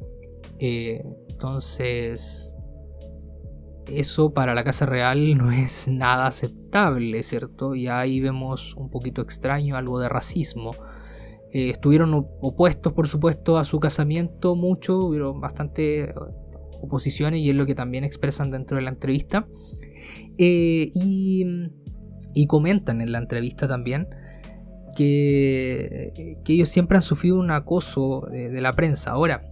entonces, eso para la Casa Real no es nada aceptable, ¿cierto? Y ahí vemos un poquito extraño algo de racismo. Eh, estuvieron opuestos, por supuesto, a su casamiento mucho, hubo bastante oposiciones y es lo que también expresan dentro de la entrevista. Eh, y, comentan en la entrevista también que, que, ellos siempre han sufrido un acoso de, de la prensa. Ahora,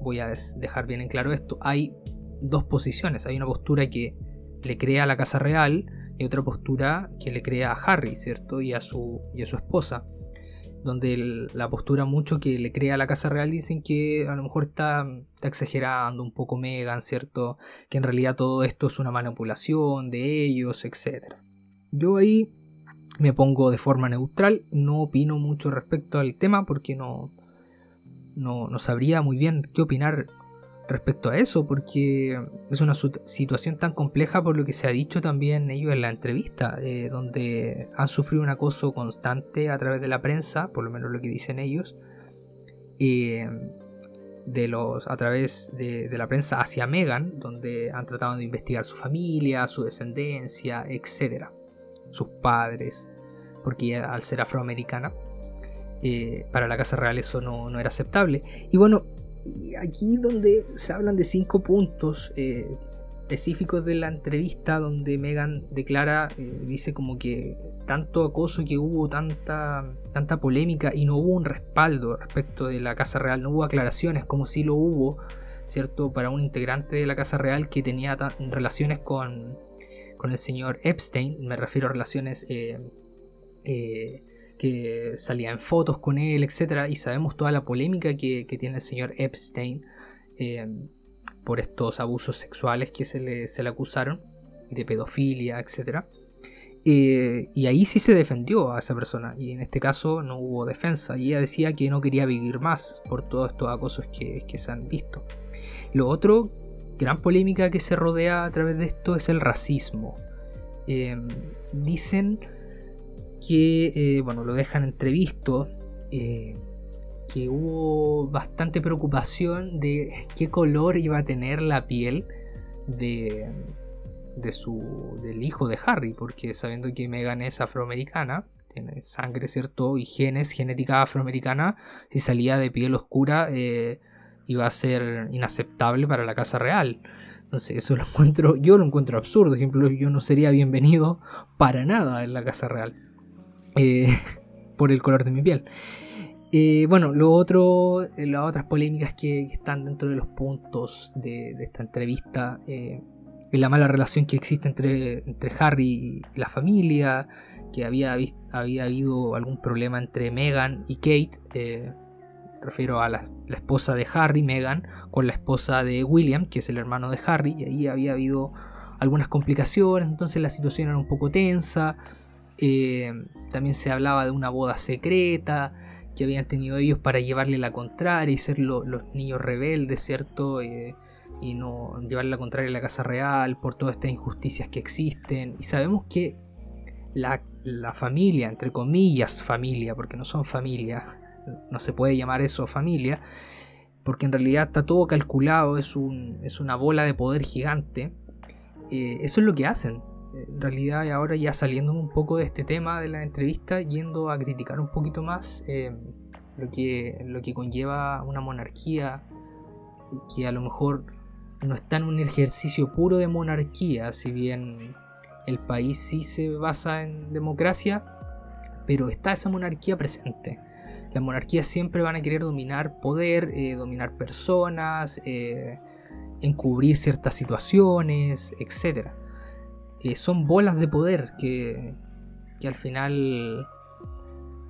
voy a dejar bien en claro esto, hay dos posiciones. Hay una postura que le crea a la Casa Real y otra postura que le crea a Harry, ¿cierto? Y a su, y a su esposa. Donde la postura mucho que le crea a la Casa Real dicen que a lo mejor está, exagerando un poco Megan, ¿cierto? Que en realidad todo esto es una manipulación de ellos, etc. Yo ahí me pongo de forma neutral, no opino mucho respecto al tema porque no, no, no sabría muy bien qué opinar respecto a eso, porque es una situación tan compleja por lo que se ha dicho también ellos en la entrevista, eh, donde han sufrido un acoso constante a través de la prensa, por lo menos lo que dicen ellos, eh, de los, a través de, la prensa hacia Megan, donde han tratado de investigar su familia, su descendencia, etc. Sus padres, porque al ser afroamericana, eh, para la Casa Real eso no, no era aceptable. Y bueno, y aquí donde se hablan de cinco puntos eh, específicos de la entrevista donde Megan declara, eh, dice como que tanto acoso que hubo, tanta, tanta polémica y no hubo un respaldo respecto de la Casa Real, no hubo aclaraciones como si lo hubo, ¿cierto? Para un integrante de la Casa Real que tenía relaciones con, con el señor Epstein, me refiero a relaciones... Eh, que salía en fotos con él, etc. Y sabemos toda la polémica que, tiene el señor Epstein eh, por estos abusos sexuales que se le, se le acusaron, de pedofilia, etc. Eh, y ahí sí se defendió a esa persona, y en este caso no hubo defensa, y ella decía que no quería vivir más por todos estos acosos que, se han visto. Lo otro, gran polémica que se rodea a través de esto es el racismo. Eh, dicen que, eh, bueno, lo dejan entrevisto, eh, que hubo bastante preocupación de qué color iba a tener la piel de, de su, del hijo de Harry, porque sabiendo que Megan es afroamericana, tiene sangre, ¿cierto? Y genes, genética afroamericana, si salía de piel oscura eh, iba a ser inaceptable para la Casa Real. Entonces eso lo encuentro, yo lo encuentro absurdo, por ejemplo, yo no sería bienvenido para nada en la Casa Real. Eh, por el color de mi piel. Eh, bueno, lo otro, eh, las otras polémicas que, están dentro de los puntos de, esta entrevista, es la mala relación que existe entre, entre Harry y la familia, que había, había habido algún problema entre Meghan y Kate, refiero a la, la, esposa de Harry, Meghan, con la esposa de William, que es el hermano de Harry, y ahí había habido algunas complicaciones, entonces la situación era un poco tensa. Eh, también se hablaba de una boda secreta que habían tenido ellos para llevarle la contraria y ser los niños rebeldes, ¿cierto? Eh, y no llevarle la contraria a la Casa Real por todas estas injusticias que existen. Y sabemos que la, familia, entre comillas familia, porque no son familia, no se puede llamar eso familia, porque en realidad está todo calculado, es, un, es una bola de poder gigante. Eh, eso es lo que hacen, en realidad ahora ya saliendo un poco de este tema de la entrevista, yendo a criticar un poquito más eh, lo, que, lo que conlleva una monarquía que a lo mejor no está en un ejercicio puro de monarquía, si bien el país sí se basa en democracia, pero está esa monarquía presente. Las monarquías siempre van a querer dominar poder, eh, dominar personas, eh, encubrir ciertas situaciones, etcétera eh, son bolas de poder que, al final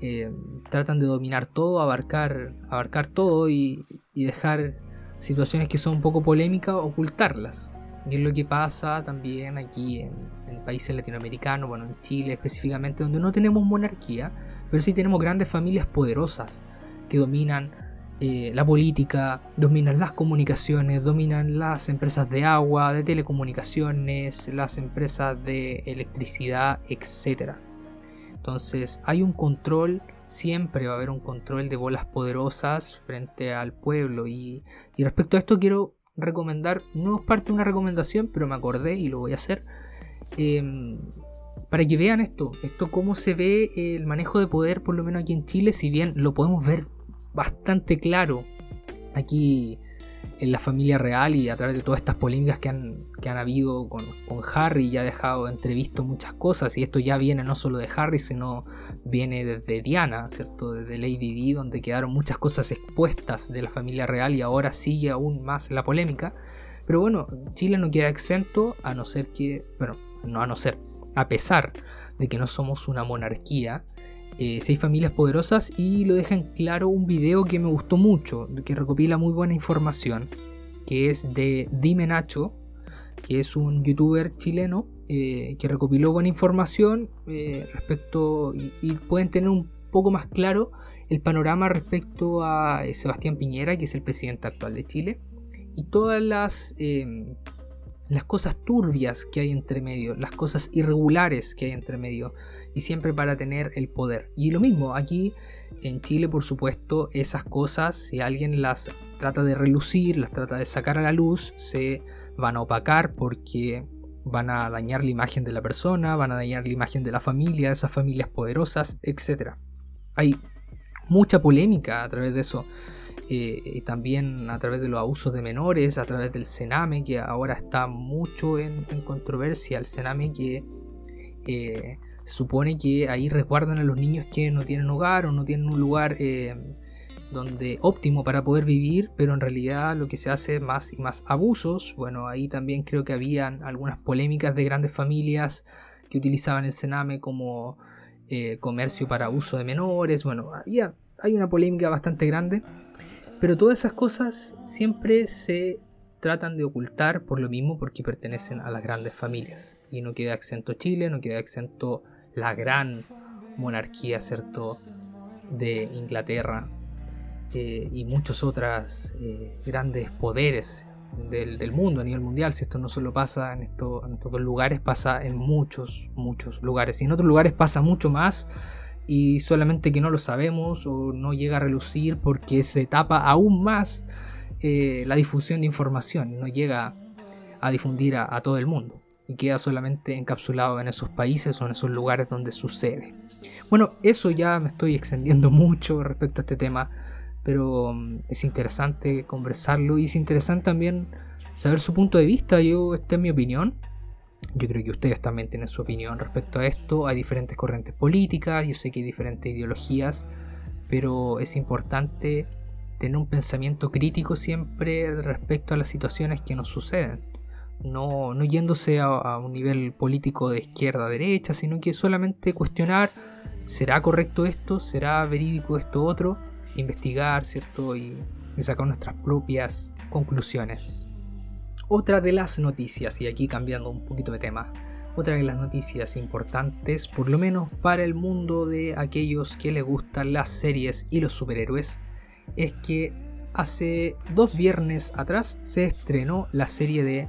eh, tratan de dominar todo, abarcar, abarcar todo y, dejar situaciones que son un poco polémicas, ocultarlas. Y es lo que pasa también aquí en, en países latinoamericanos, bueno, en Chile específicamente, donde no tenemos monarquía, pero sí tenemos grandes familias poderosas que dominan eh, la política, dominan las comunicaciones, dominan las empresas de agua, de telecomunicaciones, las empresas de electricidad, etc. Entonces hay un control, siempre va a haber un control de bolas poderosas frente al pueblo. Y, respecto a esto quiero recomendar, no es parte de una recomendación, pero me acordé y lo voy a hacer. Em, para que vean esto, esto cómo se ve el manejo de poder, por lo menos aquí en Chile, si bien lo podemos ver bastante claro aquí en la familia real y a través de todas estas polémicas que han, que han habido con, Harry ya ha dejado entrevisto muchas cosas y esto ya viene no solo de Harry sino viene desde Diana, ¿cierto? Desde Lady Di donde quedaron muchas cosas expuestas de la familia real y ahora sigue aún más la polémica. Pero bueno, Chile no queda exento a no ser que, bueno, no a no ser, a pesar de que no somos una monarquía, eh, seis familias poderosas y lo deja en claro un video que me gustó mucho, que recopila muy buena información, que es de Dime Nacho, que es un youtuber chileno eh, que recopiló buena información eh, respecto y, pueden tener un poco más claro el panorama respecto a Sebastián Piñera, que es el presidente actual de Chile, y todas las las cosas turbias que hay entre medio, las cosas irregulares que hay entre medio, y siempre para tener el poder. Y lo mismo, aquí en Chile, por supuesto, esas cosas, si alguien las trata de relucir, las trata de sacar a la luz, se van a opacar porque van a dañar la imagen de la persona, van a dañar la imagen de la familia, de esas familias poderosas, etc. Hay mucha polémica a través de eso. Eh, y también a través de los abusos de menores, a través del Sename, que ahora está mucho en, controversia, el Sename que eh, supone que ahí resguardan a los niños que no tienen hogar o no tienen un lugar eh, donde óptimo para poder vivir, pero en realidad lo que se hace más y más abusos. Bueno, ahí también creo que habían algunas polémicas de grandes familias que utilizaban el Sename como comercio para uso de menores. Bueno, había, hay una polémica bastante grande. Pero todas esas cosas siempre se tratan de ocultar por lo mismo porque pertenecen a las grandes familias. Y no queda exento Chile, no queda exento la gran monarquía, ¿cierto?, de Inglaterra eh, y muchos otros eh, grandes poderes del, mundo a nivel mundial. Si esto no solo pasa en, esto, en estos dos lugares, pasa en muchos, muchos lugares. Y en otros lugares pasa mucho más y solamente que no lo sabemos o no llega a relucir porque se tapa aún más eh, la difusión de información, no llega a difundir a, todo el mundo y queda solamente encapsulado en esos países o en esos lugares donde sucede. Bueno, eso ya me estoy extendiendo mucho respecto a este tema, pero mm, es interesante conversarlo y es interesante también saber su punto de vista. Yo, esta es mi opinión, yo creo que ustedes también tienen su opinión respecto a esto. Hay diferentes corrientes políticas, yo sé que hay diferentes ideologías, pero es importante tener un pensamiento crítico siempre respecto a las situaciones que nos suceden. No, no yéndose a, un nivel político de izquierda a derecha, sino que solamente cuestionar, ¿será correcto esto? ¿Será verídico esto otro? Investigar, ¿cierto? y sacar nuestras propias conclusiones. Otra de las noticias, y aquí cambiando un poquito de tema, otra de las noticias importantes, por lo menos para el mundo de aquellos que les gustan las series y los superhéroes, es que hace dos viernes atrás se estrenó la serie de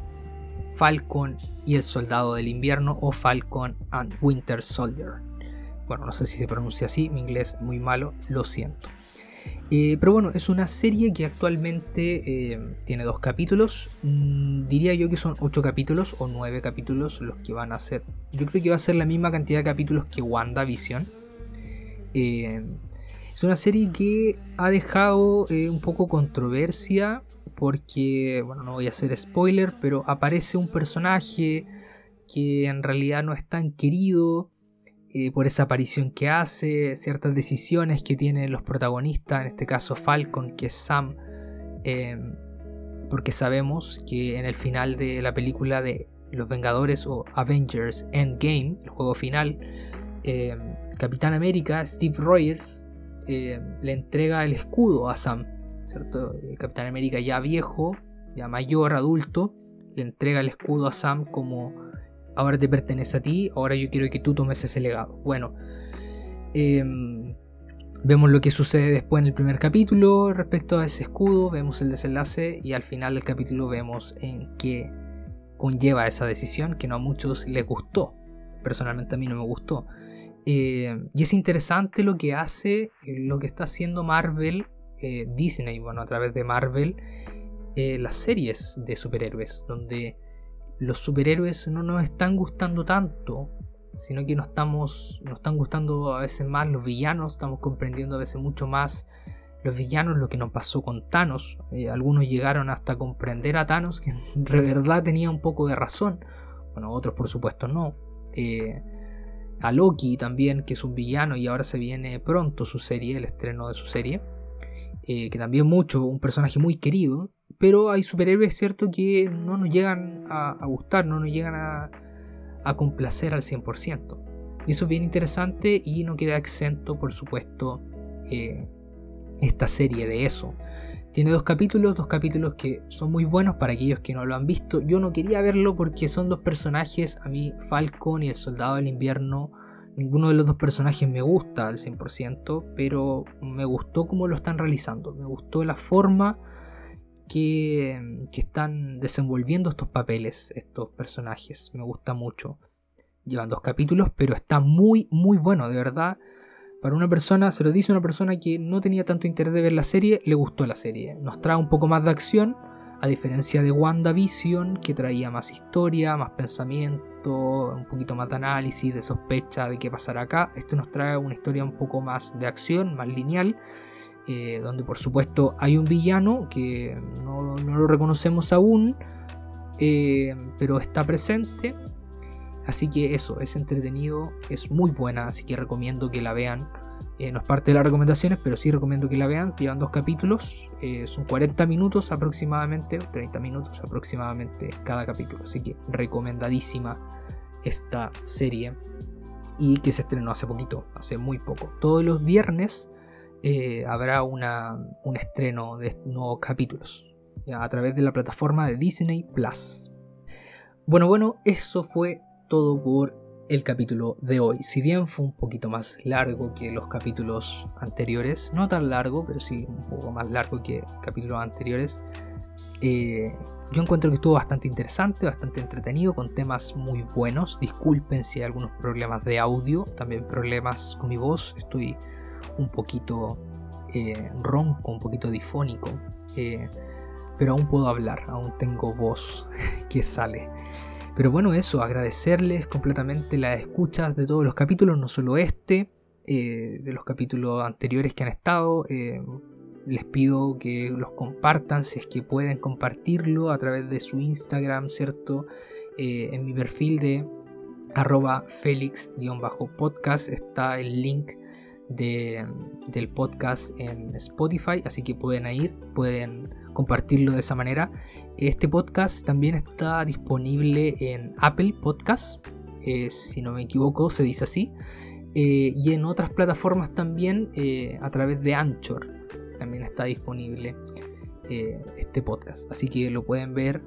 Falcon y el Soldado del Invierno o Falcon and Winter Soldier. Bueno, no sé si se pronuncia así, mi inglés es muy malo, lo siento. Eh, pero bueno, es una serie que actualmente eh, tiene dos capítulos. Mm, diría yo que son ocho capítulos o nueve capítulos los que van a ser. Yo creo que va a ser la misma cantidad de capítulos que WandaVision. Eh, es una serie que ha dejado un poco controversia porque, bueno, no voy a hacer spoiler, pero aparece un personaje que en realidad no es tan querido eh, por esa aparición que hace, ciertas decisiones que tienen los protagonistas, en este caso Falcon, que es Sam, em, porque sabemos que en el final de la película de Los Vengadores o Avengers Endgame, el juego final, em, Capitán América, Steve Rogers, em, le entrega el escudo a Sam, ¿cierto? Eh, Capitán América ya viejo, ya mayor, adulto, le entrega el escudo a Sam como ahora te pertenece a ti, ahora yo quiero que tú tomes ese legado. Bueno, em, vemos lo que sucede después en el primer capítulo respecto a ese escudo, vemos el desenlace y al final del capítulo vemos en qué conlleva esa decisión que no a muchos les gustó. Personalmente a mí no me gustó. Eh, y es interesante lo que hace, eh, lo que está haciendo Marvel, eh, Disney, bueno, a través de Marvel, las series de superhéroes, donde los superhéroes no nos están gustando tanto, sino que nos, estamos, nos están gustando a veces más los villanos, estamos comprendiendo a veces mucho más los villanos, lo que nos pasó con Thanos. algunos llegaron hasta comprender a Thanos, que en verdad tenía un poco de razón. Bueno, otros por supuesto no a Loki también, que es un villano y ahora se viene pronto su serie, el estreno de su serie, eh, que también mucho, un personaje muy querido, pero hay superhéroes, cierto, que no nos llegan a, gustar, no nos llegan a, complacer al 100%. Y eso es bien interesante y no queda exento, por supuesto, eh, esta serie de eso. Tiene dos capítulos, dos capítulos que son muy buenos para aquellos que no lo han visto. Yo no quería verlo porque son dos personajes, a mí Falcon y el Soldado del Invierno, ninguno de los dos personajes me gusta al 100%, pero me gustó cómo lo están realizando, me gustó la forma que, que están desenvolviendo estos papeles, estos personajes, me gusta mucho. Llevan dos capítulos, pero está muy, muy bueno, de verdad para una persona, se lo dice una persona que no tenía tanto interés de ver la serie, le gustó la serie. Nos trae un poco más de acción, a diferencia de WandaVision, que traía más historia, más pensamiento, un poquito más de análisis, de sospecha de qué pasará acá. Esto nos trae una historia un poco más de acción, más lineal, eh, donde por supuesto hay un villano que no, lo reconocemos aún, eh, pero está presente Así que eso, es entretenido, es muy buena, así que recomiendo que la vean. Eh, no es parte de las recomendaciones, pero sí recomiendo que la vean. Llevan dos capítulos, eh, son 40 minutos aproximadamente, o 30 minutos aproximadamente cada capítulo. Así que recomendadísima esta serie y que se estrenó hace poquito, hace muy poco. Todos los viernes eh, habrá una, un estreno de nuevos capítulos a través de la plataforma de Disney Plus. Bueno, bueno, eso fue todo por el capítulo de hoy. Si bien fue un poquito más largo que los capítulos anteriores, no tan largo, pero sí un poco más largo que capítulos anteriores, eh, yo encuentro que estuvo bastante interesante, bastante entretenido, con temas muy buenos. Disculpen si hay algunos problemas de audio, también problemas con mi voz. Estoy un poquito eh, ronco, un poquito difónico, eh, pero aún puedo hablar, aún tengo voz que sale. Pero bueno, eso, agradecerles completamente las escuchas de todos los capítulos, no solo este, eh, de los capítulos anteriores que han estado. Eh, les pido que los compartan si es que pueden compartirlo a través de su Instagram, ¿cierto? Eh, en mi perfil de arroba felix-podcast está el link del podcast en Spotify, así que pueden ir, pueden compartirlo de esa manera. Este podcast también está disponible en Apple Podcast, eh, si no me equivoco, se dice así, eh, y en otras plataformas también eh, a través de Anchor. También está disponible este podcast, así que lo pueden ver,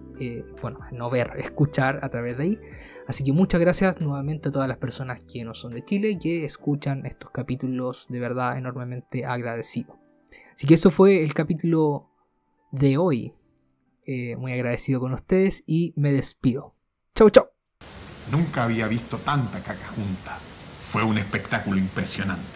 bueno, no ver, escuchar a través de ahí. Así que muchas gracias nuevamente a todas las personas que no son de Chile y que escuchan estos capítulos, de verdad enormemente agradecido. Así que eso fue el capítulo de hoy. Eh, muy agradecido con ustedes y me despido. Chau, chau. Nunca había visto tanta caca junta. Fue un espectáculo impresionante.